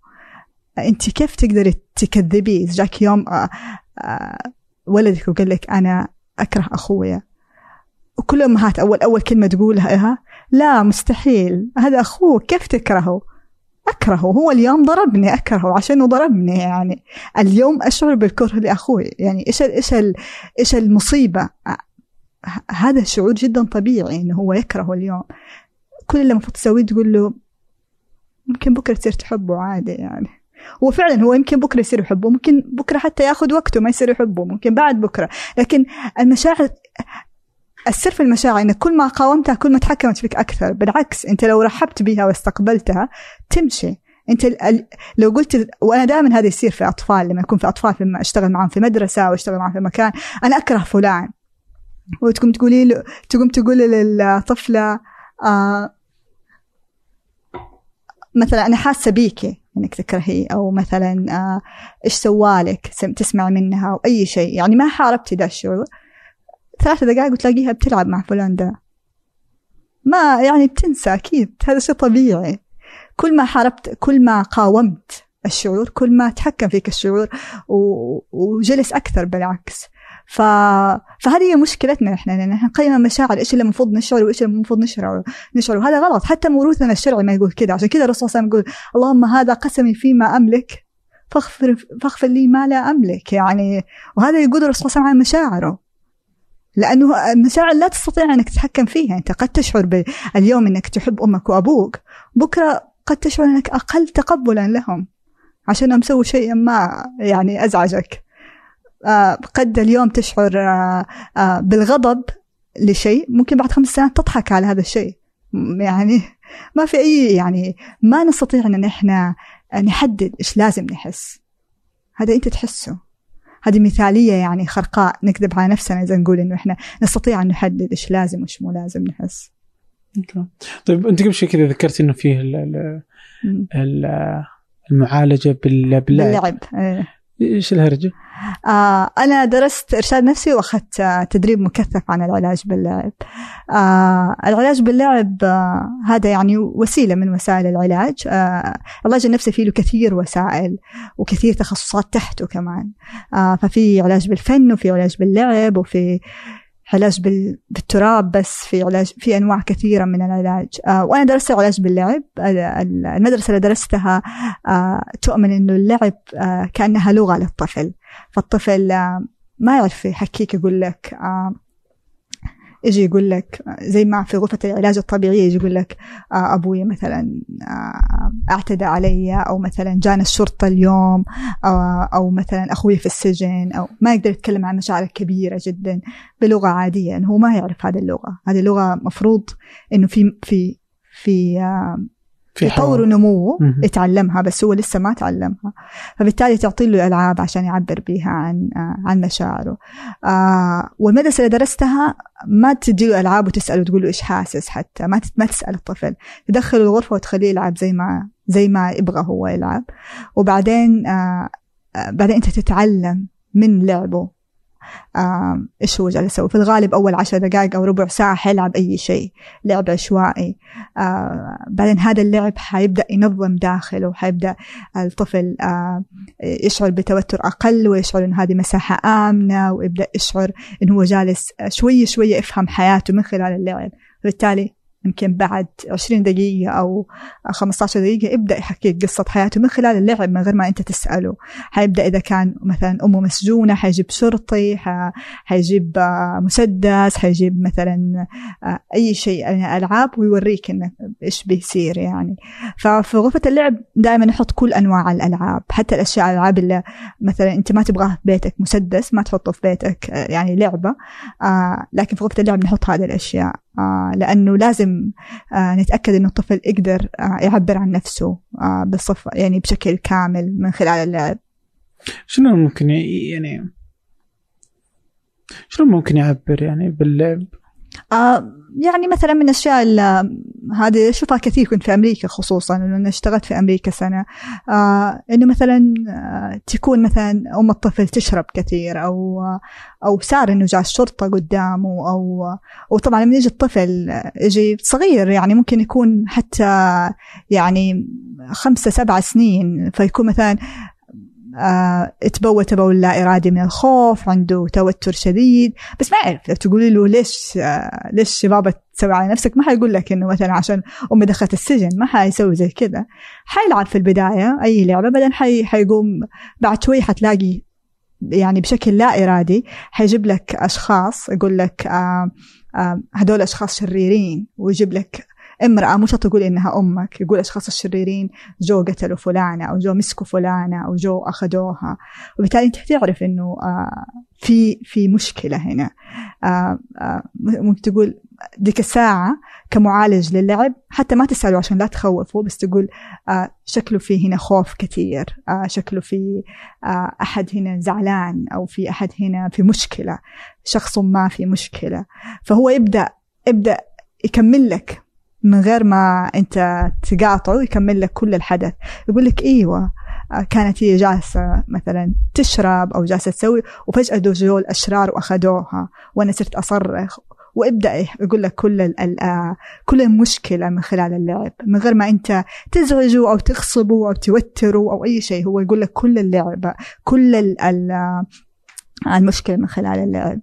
أنت كيف تقدري تكذبيه جاك يوم آه، آه، ولدك وقال لك أنا أكره اخويا وكل الامهات اول أول كلمة تقولها لا مستحيل. هذا أخوك. كيف تكرهه؟ أكرهه. هو اليوم ضربني أكرهه عشانه ضربني يعني. اليوم أشعر بالكره لأخوي. يعني إيش إيش إيش المصيبة؟ هذا شعور جدا طبيعي إنه هو يكرهه اليوم. كل اللي المفروض تسويه تقول له ممكن بكرة تصير تحبه عادي يعني. هو فعلا هو يمكن بكرة يصير يحبه ممكن بكرة حتى ياخذ وقته ما يصير يحبه ممكن بعد بكرة. لكن المشاعر السر في المشاعر انك كل ما قاومتها كل ما تحكمت فيك أكثر. بالعكس أنت لو رحبت بها واستقبلتها تمشي. أنت لو قلت وأنا دائما هذا يصير في أطفال لما يكون في أطفال في أشتغل معهم في مدرسة أو أشتغل معهم في مكان أنا أكره فلان. وتقوم تقولي له تقوم تقول للطفلة آه مثلا أنا حاسة بيكي إنك تكرهيه أو مثلا آه إيش سوالك؟ تسمع منها أو أي شيء. يعني ما حاربتي ذا الشعور. ثلاثة دقائق وتلاقيها بتلعب مع فلان ده. ما يعني بتنسى أكيد. هذا شيء طبيعي. كل ما حاربت كل ما قاومت الشعور كل ما تحكم فيك الشعور وجلس أكثر بالعكس. ف... فهذه هي مشكلتنا إحنا لأن إحنا نقيم المشاعر إيش اللي المفروض نشعره وإيش اللي المفروض نشعره نشعره وهذا غلط. حتى موروثنا الشرعي ما يقول كذا عشان كذا الرسول صلى الله عليه وسلم يقول اللهم هذا قسمي فيما أملك فاغفر فاغفر لي ما لا أملك. يعني وهذا يقول الرسول صلى الله عليه وسلم عن مشاعره. لأنه المشاعر لا تستطيع أنك تتحكم فيها. أنت قد تشعر اليوم أنك تحب أمك وأبوك. بكرة قد تشعر أنك أقل تقبلا لهم. عشان سووا شيء ما يعني أزعجك. آه قد اليوم تشعر آه آه بالغضب لشيء. ممكن بعد خمس سنوات تضحك على هذا الشيء. يعني ما في أي يعني ما نستطيع أن إحنا نحدد إيش لازم نحس. هذا أنت تحسه. هذه مثالية يعني خرقاء نكذب على نفسنا إذا نقول إنه إحنا نستطيع أن نحدد إيش لازم وإيش مو لازم نحس. طيب أنت قبل شوي كذا ذكرت إنه فيه المعالجة باللعب. باللعب إيه. إيش الهرجة؟ آه أنا درست إرشاد نفسي وأخذت تدريب مكثف عن العلاج باللعب. آه العلاج باللعب آه هذا يعني وسيلة من وسائل العلاج، آه العلاج النفسي فيه له كثير وسائل وكثير تخصصات تحته كمان. آه ففي علاج بالفن وفي علاج باللعب وفي علاج بالتراب بس في علاج في أنواع كثيرة من العلاج. آه وأنا درست علاج باللعب. المدرسة اللي درستها آه تؤمن إنه اللعب آه كأنها لغة للطفل. فالطفل ما يعرف يحكيك يقول لك يجي يقول لك زي ما في غرفة العلاج الطبيعية يجي يقول لك آه، أبوي مثلا آه، اعتدى علي أو مثلا جانا الشرطة اليوم آه، أو مثلا أخوي في السجن أو ما يقدر يتكلم عن مشاعر كبيرة جدا بلغة عادية هو ما يعرف هذه اللغة. هذه اللغة مفروض إنه في في في في تطور ونموه يتعلمها بس هو لسه ما تعلمها. فبالتالي تعطي له ألعاب عشان يعبر بها عن آه عن مشاعره. آه والمدرسة اللي درستها ما تدي له ألعاب وتسأله وتقول له إيش حاسس حتى. ما ما تسأل الطفل. تدخله الغرفة وتخليه يلعب زي ما زي ما يبغى هو يلعب. وبعدين آه, بعدين أنت تتعلم من لعبه. إيش هو جالس يسوي؟ في الغالب أول عشر دقائق أو ربع ساعة حيلعب أي شيء لعب عشوائي. آه بعدين هذا اللعب حيبدأ ينظم داخله حيبدأ الطفل آه يشعر بتوتر أقل ويشعر ان هذه مساحة آمنة ويبدأ يشعر إنه هو جالس شوي شوي يفهم حياته من خلال اللعب. بالتالي يمكن بعد 20 دقيقة أو 15 دقيقة يبدأ يحكي قصة حياته من خلال اللعب من غير ما أنت تسأله. حيبدأ إذا كان مثلا أمه مسجونة حيجيب شرطي حيجيب آه، مسدس حيجيب مثلا آه، أي شيء يعني ألعاب ويوريك إنه إيش بيصير يعني. ففي غرفة اللعب دائما نحط كل أنواع الألعاب حتى الأشياء الألعاب اللي مثلا أنت ما تبغاها في بيتك مسدس ما تحطه في بيتك آه، يعني لعبة لكن في غرفة اللعب نحط هذه الأشياء. لأنه لازم آه نتأكد إنه الطفل يقدر آه يعبر عن نفسه آه بصفة يعني بشكل كامل من خلال اللعب شنو ممكن يعني شنو ممكن يعبر يعني باللعب؟ آه يعني مثلا من الأشياء هذه أشوفها كثير كنت في أمريكا خصوصا لأنه اشتغلت في أمريكا سنة. آه إنه مثلا آه تكون مثلا أم الطفل تشرب كثير أو آه أو صار إنه جاء الشرطة قدامه أو وطبعا لما يجي الطفل يجي صغير يعني ممكن يكون حتى يعني خمسة سبع سنين فيكون مثلا آه تبوى تبول لا إرادي من الخوف عنده توتر شديد. بس ما يعرف لو تقولي له ليش آه ليش بابا تسوي على نفسك ما حيقول لك إنه مثلا عشان أمي دخلت السجن ما حيسوي زي كذا. حيلعب في البداية أي لعبة بعدين حي حيقوم بعد شوي حتلاقي يعني بشكل لا إرادي حيجيب لك أشخاص يقول لك آه آه هدول أشخاص شريرين ويجيب لك امرأة مو شرط يقول إنها أمك يقول أشخاص الشريرين جو قتلوا فلانة أو جو مسكوا فلانة أو جو أخذوها وبالتالي أنت تعرف إنه آه في في مشكلة هنا. آه آه ممكن تقول ديك الساعة كمعالج للعب حتى ما تسأله عشان لا تخوفه بس تقول شكله في هنا خوف كثير شكله في أحد هنا زعلان أو في أحد هنا في مشكلة شخص ما في مشكلة. فهو يبدأ يبدأ يكمل لك من غير ما انت تقاطعه يكمل لك كل الحدث. يقول لك إيوه كانت هي جالسة مثلا تشرب أو جالسة تسوي وفجأة جو الأشرار وأخذوها وأنا صرت أصرخ. وابدأ يقول لك كل ال كل المشكلة من خلال اللعب. من غير ما أنت تزعجه أو تغصبه أو توتره أو أي شيء هو يقول لك كل اللعبة كل ال المشكلة من خلال اللعب.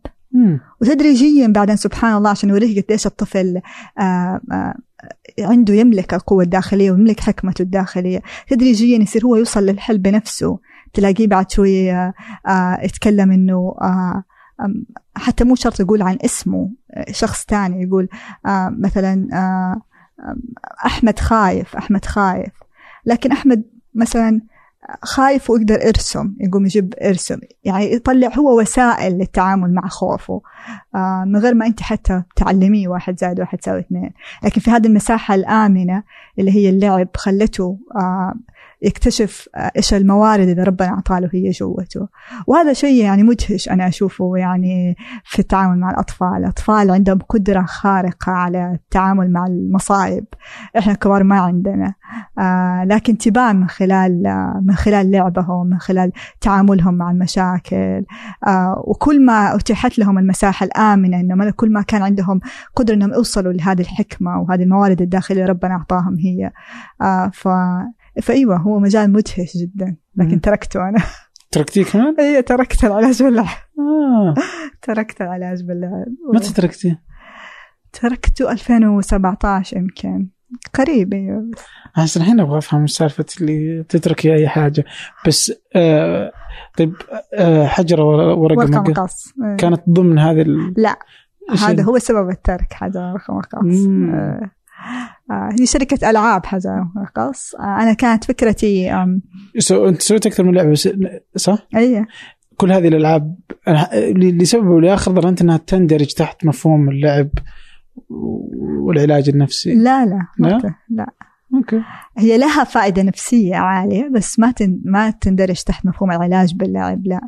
وتدريجيا بعدين سبحان الله عشان يوريك قديش الطفل آآ آآ عنده يملك القوة الداخلية ويملك حكمته الداخلية. تدريجيا يصير هو يوصل للحل بنفسه. تلاقيه بعد شوية يتكلم إنه حتى مو شرط يقول عن اسمه شخص تاني يقول مثلا أحمد خايف أحمد خايف. لكن أحمد مثلا خايف ويقدر يرسم يقوم يجيب ارسم. يعني يطلع هو وسائل للتعامل مع خوفه. آه من غير ما انت حتى تعلميه واحد زائد واحد يساوي اثنين. لكن في هذه المساحة الآمنة اللي هي اللعب خلته آه يكتشف إيش الموارد اللي ربنا اعطاله هي جوته. وهذا شيء يعني مدهش أنا أشوفه يعني في التعامل مع الأطفال. الأطفال عندهم قدرة خارقة على التعامل مع المصائب إحنا كبار ما عندنا. آه لكن تبان من خلال آه من خلال لعبهم من خلال تعاملهم مع المشاكل. آه وكل ما أتيحت لهم المساحة الآمنة إنه كل ما كان عندهم قدرة إنهم يوصلوا لهذه الحكمة وهذه الموارد الداخلية ربنا أعطاهم هي. آه ف فأيوة هو مجال مدهش جدا لكن مم. تركته أنا. تركتيه كمان؟ اي تركت العلاج باللعب آه. تركت العلاج باللعب متى تركتيه؟ تركته 2017 يمكن. قريب أيوه بس الحين أبغى أفهم سالفة اللي تتركي أي حاجة. بس آه طيب آه حجرة ورقة مقص. إيه. كانت ضمن هذه ال... لا هذا هو سبب الترك حجر رقاص آه آه هي شركة ألعاب حجر مقص آه أنا كانت فكرتي so أنت سويت أكثر من لعبة صح؟ إي. كل هذه الألعاب لسبب أو لآخر ظننت إنها تندرج تحت مفهوم اللعب والعلاج النفسي. لا لا لا, لا. okay. هي لها فائدة نفسية عالية بس ما تن ما تندرج تحت مفهوم العلاج باللعب لا.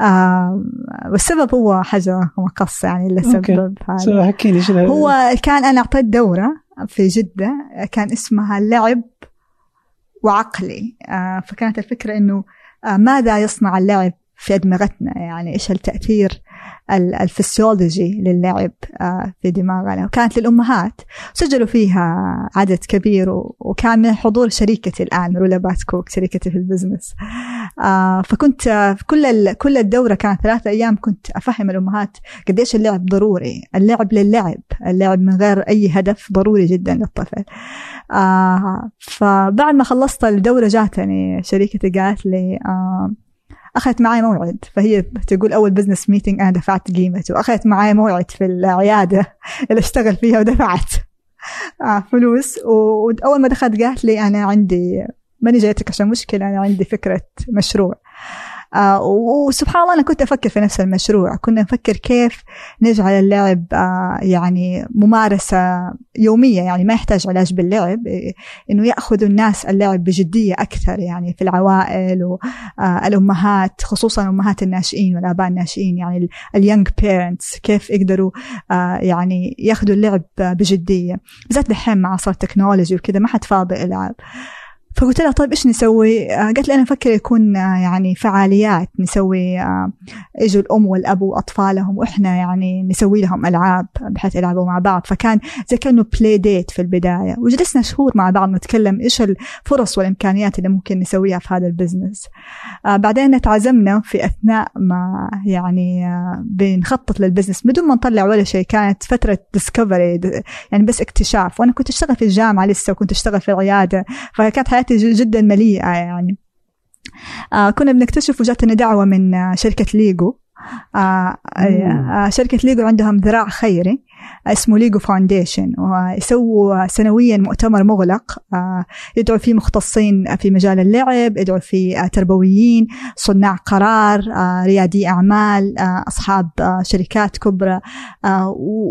آه والسبب هو حجر مقص يعني اللي سبب هذا. حكيني هو كان أنا أعطيت دورة في جدة كان اسمها اللعب وعقلي. آه فكانت الفكرة إنه آه ماذا يصنع اللعب في أدمغتنا؟ يعني إيش التأثير الفسيولوجي للعب آه، في دماغنا. وكانت للأمهات. سجلوا فيها عدد كبير وكان من حضور شريكتي الآن رولا باتكوك شريكتي في ال business. آه، فكنت في كل كل الدورة كانت ثلاثة أيام كنت أفهم الأمهات قديش اللعب ضروري. اللعب للعب. اللعب من غير أي هدف ضروري جدا للطفل. آه، فبعد ما خلصت الدورة جاتني شريكتي قالت لي أخذت معي موعد. فهي تقول أول business meeting أنا دفعت قيمته. واخذت معي موعد في العيادة اللي أشتغل فيها ودفعت. آه فلوس. وأول ما دخلت قالت لي أنا عندي ماني جايتك عشان مشكلة أنا عندي فكرة مشروع. آه وسبحان الله أنا كنت أفكر في نفس المشروع. كنا نفكر كيف نجعل اللعب آه يعني ممارسة يومية يعني ما يحتاج علاج باللعب إنه يأخذوا الناس اللعب بجدية أكثر يعني في العوائل والأمهات آه، خصوصا أمهات الناشئين والآباء الناشئين يعني ال young parents كيف يقدروا يعني يأخذوا اللعب بجدية. بالذات دحين مع عصر ال technology وكذا ما حد فاضي ألعاب فقلت لها طيب إيش نسوي؟ آه، قالت لي أنا أفكر يكون آه، يعني فعاليات نسوي آه، يجوا الأم والأب وأطفالهم وإحنا يعني نسوي لهم ألعاب بحيث يلعبوا مع بعض. فكان زي كأنه play date في البداية. وجلسنا شهور مع بعض نتكلم إيش الفرص والإمكانيات اللي ممكن نسويها في هذا ال business. بعدين تعزمنا في أثناء ما يعني بنخطط لل business. بدون ما نطلع ولا شيء كانت فترة discovery يعني بس اكتشاف. وأنا كنت أشتغل في الجامعة لسه وكنت أشتغل في العيادة. فكانت حياتي حياتي جدا مليئة يعني. آه كنا بنكتشف وجاتنا دعوة من آه شركة ليجو. آه آه شركة ليجو عندهم ذراع خيري. اسمه ليجو Foundation ويسووا سنويا مؤتمر مغلق آه، يدعو فيه مختصين في مجال اللعب يدعو فيه تربويين صناع قرار آه، ريادي أعمال آه، أصحاب شركات كبرى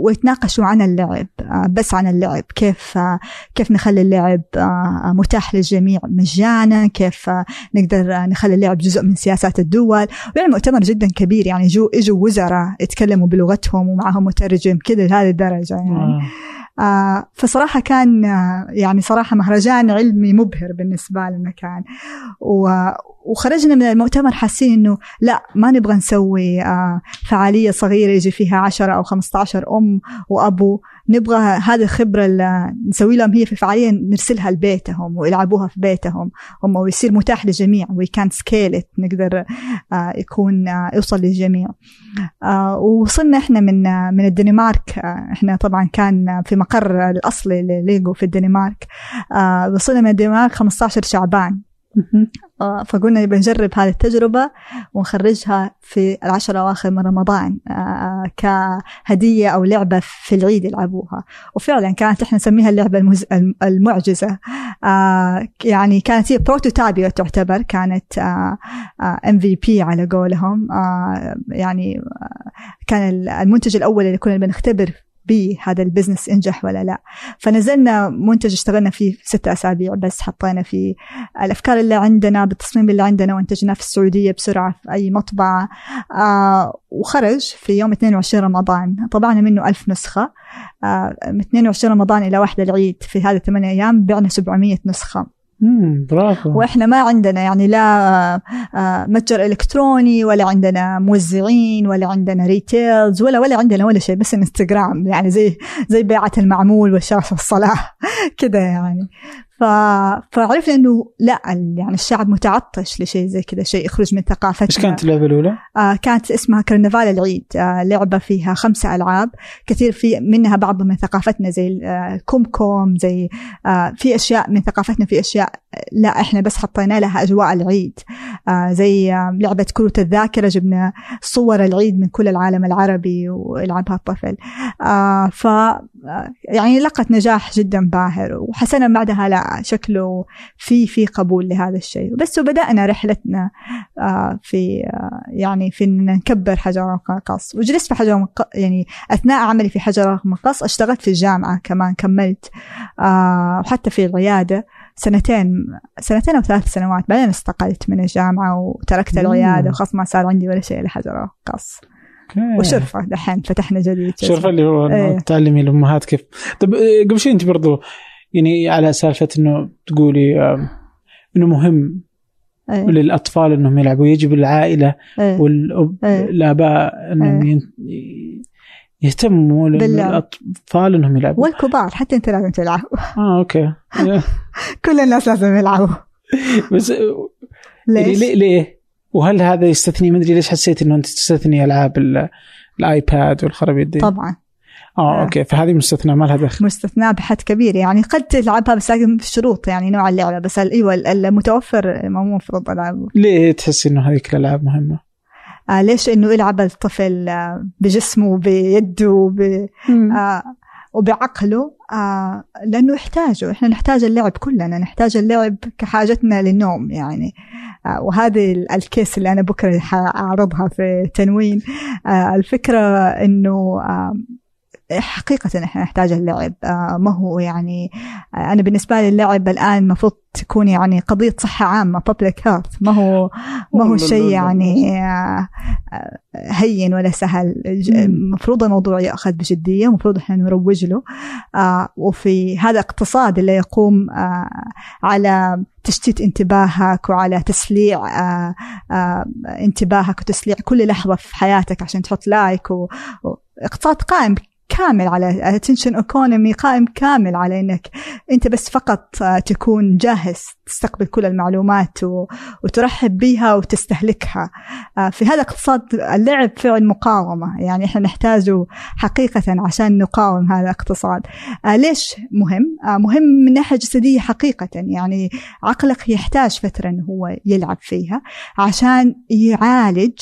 ويتناقشوا عن اللعب بس عن اللعب كيف كيف نخلي اللعب متاح للجميع مجانا كيف نقدر نخلي اللعب جزء من سياسات الدول. يعني مؤتمر جدا كبير يعني جو إجوا وزراء يتكلموا بلغتهم ومعهم مترجم كذا لهذه الدرجة يعني. آه. آه فصراحة كان آه يعني صراحة مهرجان علمي مبهر بالنسبة لنا كان. وخرجنا من المؤتمر حاسين إنه لا ما نبغى نسوي آه فعالية صغيرة يجي فيها 10 أو 15 أم وأبو. نبغى هذه الخبرة اللي نسوي لهم هي في فعالية نرسلها لبيتهم ويلعبوها في بيتهم. هم ويصير متاح للجميع. we can scale نقدر آه يكون آه يوصل للجميع. آه ووصلنا إحنا من آه من الدنمارك. آه إحنا طبعا كان في مقر الاصلي لليجو في الدنمارك. آه وصلنا من الدنمارك 15 شعبان. آه، فقلنا نبي نجرب هذه التجربة ونخرجها في العشر أواخر من رمضان آه، كهدية أو لعبة في العيد يلعبوها. وفعلا كانت إحنا نسميها اللعبة المز... المعجزة. آه، يعني كانت هي prototype تعتبر كانت MVP على قولهم. يعني كان المنتج الأول اللي كنا بنختبر بي هذا ال business انجح ولا لا. فنزلنا منتج اشتغلنا فيه ستة أسابيع بس حطينا فيه الأفكار اللي عندنا بالتصميم اللي عندنا وانتجناه في السعودية بسرعة في أي مطبعة. آه وخرج في يوم 22 رمضان. طبعنا منه ألف نسخة. آه من 22 رمضان إلى واحدة العيد في هذه الثمانية أيام بعنا 700 نسخة. برافو. وإحنا ما عندنا يعني لا آه، متجر إلكتروني ولا عندنا موزعين ولا عندنا retailers ولا ولا عندنا ولا شيء بس إنستغرام يعني زي زي بيعة المعمول والشراشف الصلاة. كذا يعني. ف... فعرفنا إنه لا يعني الشعب متعطش لشيء زي كذا شيء يخرج من ثقافتنا. إيش كانت اللعبة الأولى؟ آه كانت اسمها كرنفال العيد. آه لعبة فيها خمسة ألعاب كثير في منها بعض من ثقافتنا زي آه كوم كوم زي آه في أشياء من ثقافتنا في أشياء لا إحنا بس حطينا لها أجواء العيد. آه زي آه لعبة كروت الذاكرة جبنا صور العيد من كل العالم العربي ولعبها الطفل. آه ف يعني لقت نجاح جدا باهر وحسنا بعدها لا. شكله في في قبول لهذا الشيء. بس وبدأنا رحلتنا آه في آه يعني في إن نكبر حجر مقص وجلست في حجر يعني أثناء عملي في حجر مقص أشتغلت في الجامعة كمان كملت آه وحتى في العياده سنتين سنتين أو ثلاث سنوات. بعدين استقلت من الجامعة وتركت العياده وخلاص ما صار عندي ولا شيء لحجر مقص وشرفة دحين فتحنا جديد شرفة اللي هو إيه. تعلمي الأمهات كيف. طب قبل شوي أنت برضو يعني على سالفه إنه تقولي إنه مهم أيه. للأطفال إنهم يلعبوا يجب العائلة أيه. والاباء أيه. إنهم أيه. يهتموا للأطفال إنهم يلعبوا والكبار حتى أنت لازم تلعب آه أوكي كل الناس لازم يلعبوا بس ليش؟ ليه ليه؟ وهل هذا يستثني ما أدري ليش حسيت إنه أنت تستثني ألعاب الآيباد والخرابيط دي طبعا آه أوكي. فهذه مستثنى ما لها دخل. مستثنى بحد كبير. يعني قد تلعبها بس لكن في شروط يعني نوع اللعبة. بس أيوه المتوفر مو المفروض العبه ليه تحسي إنه هذيك الألعاب مهمة؟ آه ليش؟ إنه يلعب الطفل آه بجسمه بيده ب... آه وبعقله. آه لأنه يحتاجه. إحنا نحتاج اللعب كلنا. نحتاج اللعب كحاجتنا للنوم يعني. آه وهذه الكيس اللي أنا بكره حاعرضها في تنوين. آه الفكرة إنه آه حقيقة إحنا نحتاج اللعب. آه ما هو يعني آه أنا بالنسبة لي اللعب الآن المفروض تكون يعني قضية صحة عامة public health. ما هو ما هو شيء يعني آه هين ولا سهل. المفروض الموضوع يأخذ بجدية المفروض إحنا نروج له. وفي هذا اقتصاد اللي يقوم على تشتيت انتباهك وعلى تسليع انتباهك وتسليع كل لحظة في حياتك عشان تحط لايك واقتصاد قائم كامل على attention economy قائم كامل على انك أنت بس فقط تكون جاهز تستقبل كل المعلومات وترحب بها وتستهلكها. في هذا اقتصاد اللعب فعل مقاومة. يعني إحنا نحتاجه حقيقة عشان نقاوم هذا الاقتصاد. ليش مهم؟ مهم من ناحية جسدية حقيقة. يعني عقلك يحتاج فترة إنه هو يلعب فيها عشان يعالج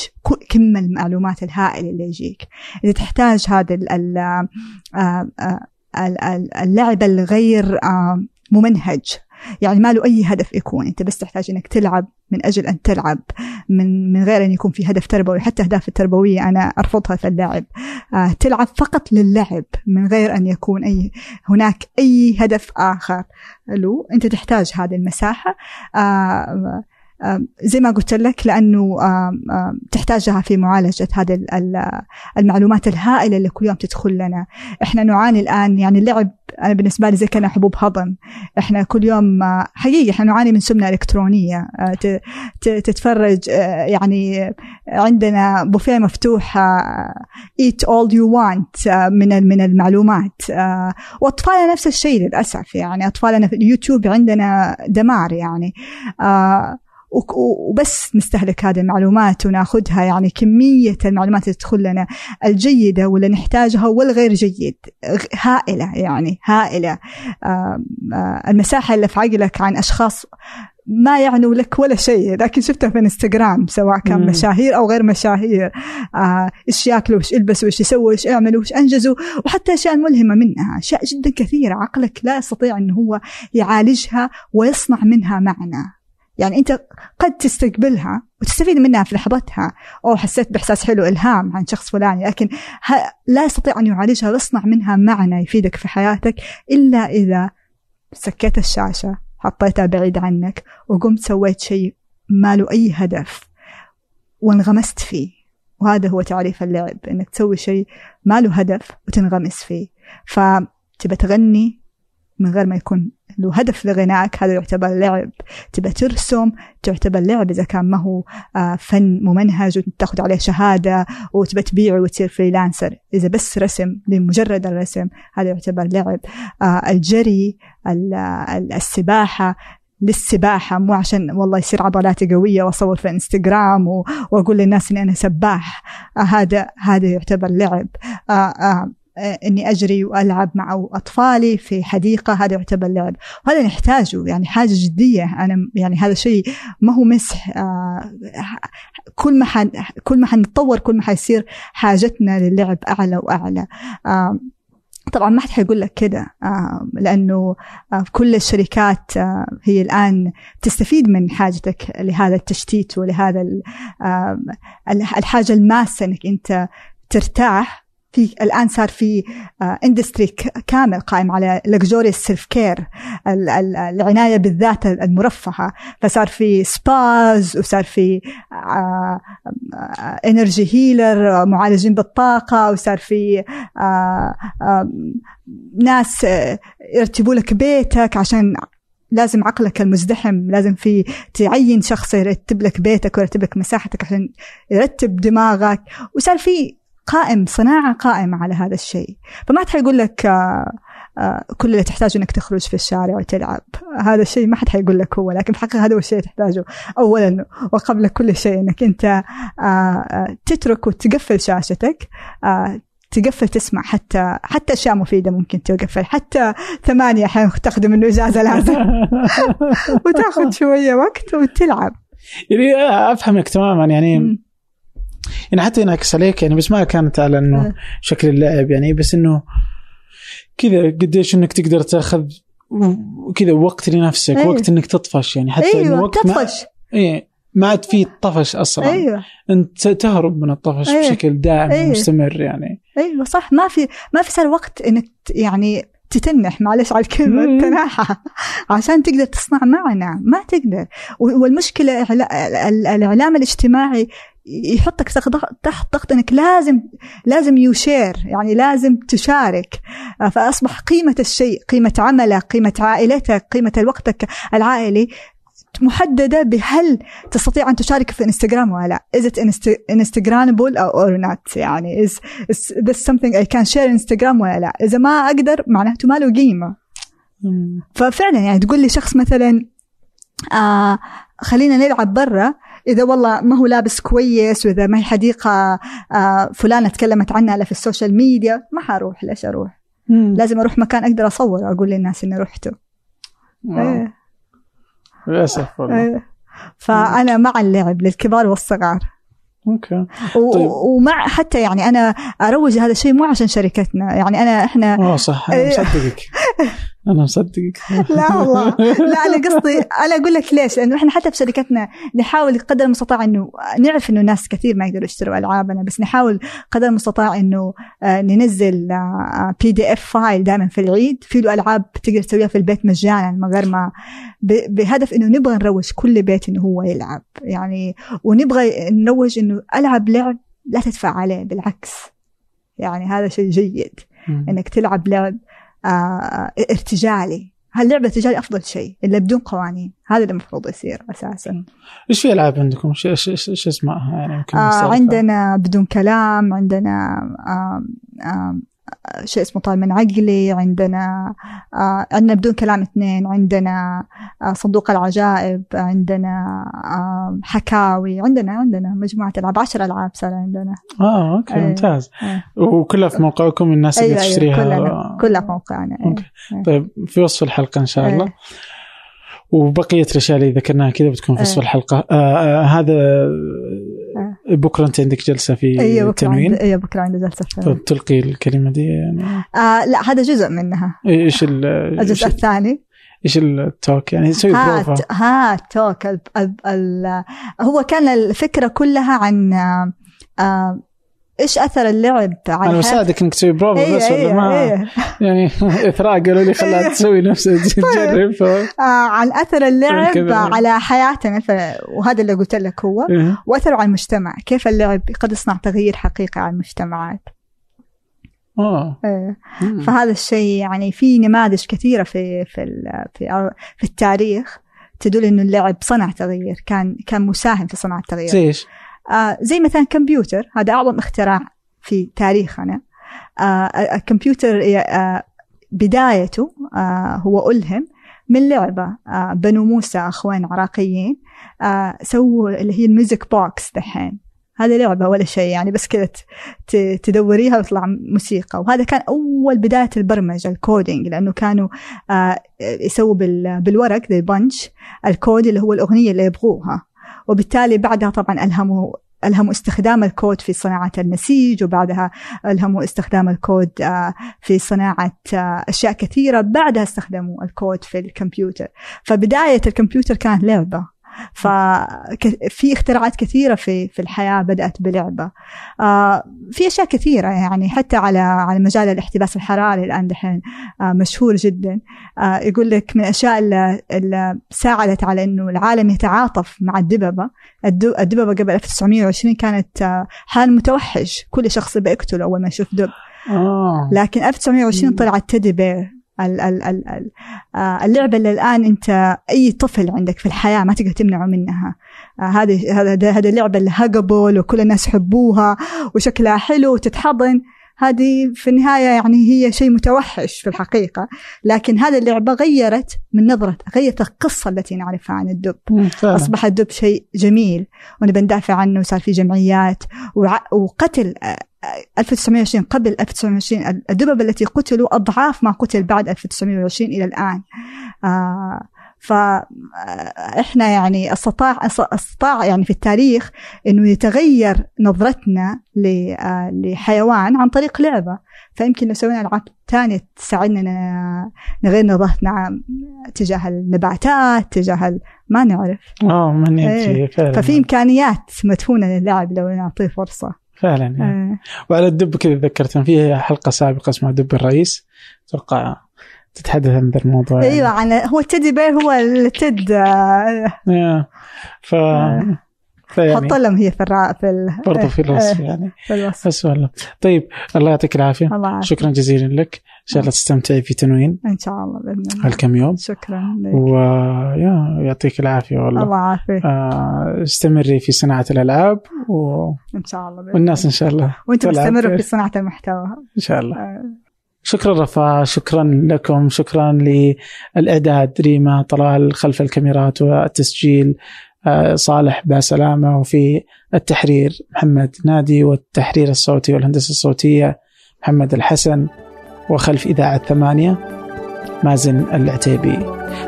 كم المعلومات الهائلة اللي يجيك. إذا تحتاج هذا اللعب الغير ممنهج. يعني ما له أي هدف يكون. أنت بس تحتاج أنك تلعب من أجل أن تلعب من, من غير أن يكون في هدف تربوي. حتى أهداف التربوية أنا أرفضها في اللعب. آه تلعب فقط للعب من غير أن يكون أي هناك أي هدف آخر له. أنت تحتاج هذه المساحة. آه زي ما قلت لك لأنه تحتاجها في معالجة هذه المعلومات الهائلة اللي كل يوم تدخل لنا. إحنا نعاني الآن يعني اللعب أنا بالنسبة لي زي كان حبوب هضم. إحنا كل يوم حقيقي إحنا نعاني من سمنة إلكترونية. تتفرج يعني عندنا بوفيه مفتوح eat all you want من من المعلومات. وأطفالنا نفس الشيء للأسف. يعني أطفالنا في اليوتيوب عندنا دمار يعني. وبس نستهلك هذه المعلومات وناخذها يعني كمية المعلومات اللي تدخل لنا الجيدة واللي نحتاجها والغير جيد هائلة يعني هائلة. المساحة اللي في عقلك عن أشخاص ما يعنوا لك ولا شيء لكن شفتها في إنستغرام سواء كان مم. مشاهير أو غير مشاهير. آه إيش ياكلوا إيش يلبسوا إيش يسووا إيش يعملوا إيش أنجزوا وحتى أشياء ملهمة منها أشياء جدا كثيرة عقلك لا يستطيع انه هو يعالجها ويصنع منها معنى. يعني أنت قد تستقبلها وتستفيد منها في لحظتها. أو حسيت بإحساس حلو إلهام عن شخص فلاني. لكن لا يستطيع أن يعالجها ويصنع منها معنى يفيدك في حياتك إلا إذا سكيت الشاشة حطيتها بعيد عنك وقمت سويت شيء ما له أي هدف وانغمست فيه. وهذا هو تعريف اللعب إنك تسوي شيء ما له هدف وتنغمس فيه. فتبى تغني من غير ما يكون له هدف لغنائك هذا يعتبر لعب تبى ترسم تعتبر لعب إذا كان ما هو آه، فن ممنهج وتاخذ عليه شهادة وتبى تبيعه وتصير freelancer إذا بس رسم لمجرد الرسم هذا يعتبر لعب. آه، الجري السباحة. للسباحة مو عشان والله يصير عضلاتي قوية وأصور في إنستغرام وأقول للناس إني أنا سباح. آه هذا هذا يعتبر لعب. آه آه إني أجري وألعب مع أطفالي في حديقة هذا يعتبر لعب. وهذا نحتاجه يعني حاجة جدية. أنا يعني هذا شيء ما هو مسح آه كل ما حن كل ما حنتطور كل ما حيصير حاجتنا للعب أعلى وأعلى. آه طبعا ما حد حيقول لك كده آه لأنه آه كل الشركات آه هي الآن تستفيد من حاجتك لهذا التشتيت ولهذا آه الحاجة الماسة إنك أنت ترتاح. في الآن صار في industry آه، كامل قائم على luxury self care العناية بالذات المرفهة. فصار في spas وصار في انرجي آه، هيلر معالجين بالطاقة وصار في آه، ناس يرتبوا لك بيتك عشان لازم عقلك المزدحم لازم في تعين شخص يرتب لك بيتك ويرتب لك مساحتك عشان يرتب دماغك. وصار في قائم صناعة قائمة على هذا الشيء. فما حد حيقول لك آه، آه، كل اللي تحتاجه إنك تخرج في الشارع وتلعب. هذا الشيء ما حد حيقول لك هو لكن في الحقيقة هذا هو الشيء تحتاجه. اولا وقبل كل شيء إنك أنت آه، تترك وتقفل شاشتك تقفل تسمع حتى حتى أشياء مفيدة ممكن تقفل. حتى ثمانية أحيانا تاخذ منه إجازة لازم. وتاخذ شوية وقت وتلعب. يعني أفهمك تماما. يعني يعني حتى ينعكس عليك يعني بس ما كانت على إنه أه. شكل اللعب يعني بس إنه كذا قديش إنك تقدر تأخذ كذا وقت لنفسك أيوه. وقت إنك تطفش يعني حتى أيوه وقت تطفش ما إيه ما عاد في طفش أصلا أيوه أنت تهرب من الطفش أيوه. بشكل دائم أيوه. ومستمر يعني أيوه صح ما في ما في صار وقت إنك يعني تتنح معلش على الكلمة تناحة عشان تقدر تصنع معنا ما تقدر والمشكلة الإعلام الاجتماعي يحطك تحت ضغط إنك لازم لازم يشير يعني لازم تشارك. فأصبح قيمة الشيء قيمة عملك قيمة عائلتك قيمة وقتك العائلي محددة بهل تستطيع أن تشارك في انستغرام ولا لا. Is it instagramable or not يعني is, is this something I can share انستغرام ولا لا؟ إذا ما أقدر معناته ما له قيمة. ففعلا يعني تقول لي شخص مثلا آه خلينا نلعب برا. إذا والله ما هو لابس كويس وإذا ما هي حديقة آه فلانة تكلمت عنها على في ال social media ما حروح ليش أروح؟ مم. لازم أروح مكان أقدر أصور أقول للناس إني رحته. إيه للأسف والله إيه. فأنا مع اللعب للكبار والصغار. okay طيب. ومع حتى يعني أنا أروج هذا الشيء مو عشان شركتنا يعني أنا إحنا آه صح أنا مصدقك أنا مصدقك لا والله. لا أنا قصدي أنا أقول لك ليش؟ لأنه إحنا حتى في شركتنا نحاول قدر المستطاع إنه نعرف إنه ناس كثير ما يقدروا يشتروا ألعابنا بس نحاول قدر المستطاع إنه آه، ننزل PDF file دائما في العيد. في له ألعاب تقدر تسويها في البيت مجانا من غير ما بهدف إنه نبغى نروج كل بيت إنه هو يلعب. يعني ونبغى نروج إنه ألعب لعب لا تدفع عليه بالعكس. يعني هذا شيء جيد إنك تلعب لعب ارتجالي. هاللعبة ارتجالي أفضل شيء؟ إلا بدون قوانين. هذا اللي المفروض يصير أساسا. إيش في ألعاب عندكم؟ إيش إيش اسمائها يعني يمكن آه عندنا بدون كلام عندنا آه آه شيء اسمه طال من عقلي عندنا آه عندنا بدون كلام اثنين عندنا آه صندوق العجائب عندنا آه حكاوي عندنا عندنا مجموعة ألعاب عشر ألعاب صار عندنا آه okay أيه. ممتاز أيه. وكلها في موقعكم الناس اللي أيوة تشتريها أيوة كلها, كلها في موقعنا أيه. okay أيه. طيب في وصف الحلقة إن شاء الله أيه. وبقية الأشياء اللي ذكرناها كذا بتكون في وصف أيه. الحلقة آه آه هذا. بكرة أنت عندك جلسة في أيوة التنوين أيوه بكرة عندي جلسة في تلقي الكلمة دي؟ يعني آه لا هذا جزء منها. إيش الجزء الثاني. إيش التوك؟ يعني نسوي بروفا ها التوك ال ال ال هو كان الفكرة كلها عن آه إيش أثر اللعب على أنا مساعدك إنك تسوي بروفا إيه بس ولا ما إيه يعني إثراء قالوا لي خلاها إيه. تسوي نفسها تجرب ف... آه عن أثر اللعب على حياتنا وهذا اللي قلت لك هو إيه. وأثره على المجتمع كيف اللعب قد يصنع تغيير حقيقي على المجتمعات آه إيه. مم. فهذا الشيء يعني في نماذج كثيرة في في في في التاريخ تدل إنه اللعب صنع تغيير كان كان مساهم في صنع التغيير زي إيش؟ آه زي مثلا كمبيوتر هذا أعظم اختراع في تاريخنا. آه الكمبيوتر آه بدايته آه هو ألهم من لعبة آه بنو موسى أخوان عراقيين آه سووا اللي هي ال music box دحين. هذه لعبة ولا شيء يعني بس كذا تدوريها ويطلع موسيقى. وهذا كان أول بداية البرمجة ال coding لأنه كانوا آه يسووا بال- بالورق زي punch ال code اللي هو الأغنية اللي يبغوها. وبالتالي بعدها طبعا الهموا ألهموا استخدام الكود في صناعة النسيج وبعدها ألهموا استخدام الكود آه، في صناعة آه، أشياء كثيرة بعدها استخدموا الكود في الكمبيوتر. فبداية الكمبيوتر كانت لعبة. ففي اختراعات كثيرة في في الحياة بدأت بلعبة. آه، في أشياء كثيرة يعني حتى على على مجال الاحتباس الحراري الآن دحين آه، مشهور جدا. آه، يقول لك من الاشياء اللي, اللي ساعدت على إنه العالم يتعاطف مع الدببة. الد- الدببة قبل 1920 كانت آه، حال متوحش. كل شخص بيقتل أول ما يشوف دب. آه. لكن 1920 مم. طلعت تيدي بير. آه، اللعبة اللي الآن أنت أي طفل عندك في الحياة ما تقدر تمنعه منها. آه، هذه هذا هذه اللعبة اللي هاجبل وكل الناس يحبوها وشكلها حلو وتتحضن. هذه في النهاية يعني هي شيء متوحش في الحقيقة لكن هذه اللعبه غيرت من نظرة غيرت القصة التي نعرفها عن الدب. مم، فعلا. أصبح الدب شيء جميل ونبى ندافع عنه وصار في جمعيات. وع- وقتل آه، آه، 1920 قبل 1920 الدببة التي قتلوا أضعاف ما قتل بعد 1920 إلى الآن. آه فاحنا يعني أستطاع أستطاع يعني في التاريخ إنه يتغير نظرتنا ل- آه، لحيوان عن طريق لعبة فيمكن لو سوينا العاب ثانية تساعدنا نغير نظرتنا تجاه النباتات تجاه ما نعرف آه من يدري إيه. ففي إمكانيات مدفونة للعب لو نعطيه فرصة فعلا يعني. آه. وعلى الدب كذا ذكرت إن في حلقة سابقة اسمها دب الرئيس أتوقع تتحدث عن ذا الموضوع أيوه عن هو التيدي بير هو التد آه، يعني. ف فيعني حط لهم هي في الرا في ال... برضو في الوصف إيه، يعني. في الوصف. بس والله. طيب الله يعطيك العافية. الله يعافيك. شكرا جزيلا لك. إن شاء الله تستمتعي في تنوين إن شاء الله بإذن الله. هالكم يوم. شكرا لك. ويا يعطيك العافية والله. الله يعافيك. آه، استمري في صناعة الألعاب و... إن شاء الله بإذن والناس إن. شاء الله. وأنتم استمروا. في صناعة المحتوى. إن شاء الله. آه. شكرا رفا شكرا لكم شكرا للإعداد. ريما طلال خلف الكاميرات والتسجيل آه، صالح بسلامة وفي التحرير محمد نادي والتحرير الصوتي والهندسة الصوتية محمد الحسن وخلف إذاعة ثمانية مازن العتيبي.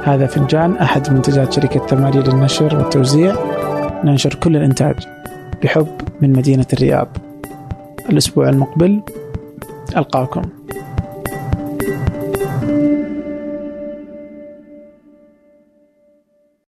هذا فنجان أحد منتجات شركة ثمانيه للنشر والتوزيع. ننشر كل الإنتاج بحب من مدينة الرياض. الأسبوع المقبل ألقاكم.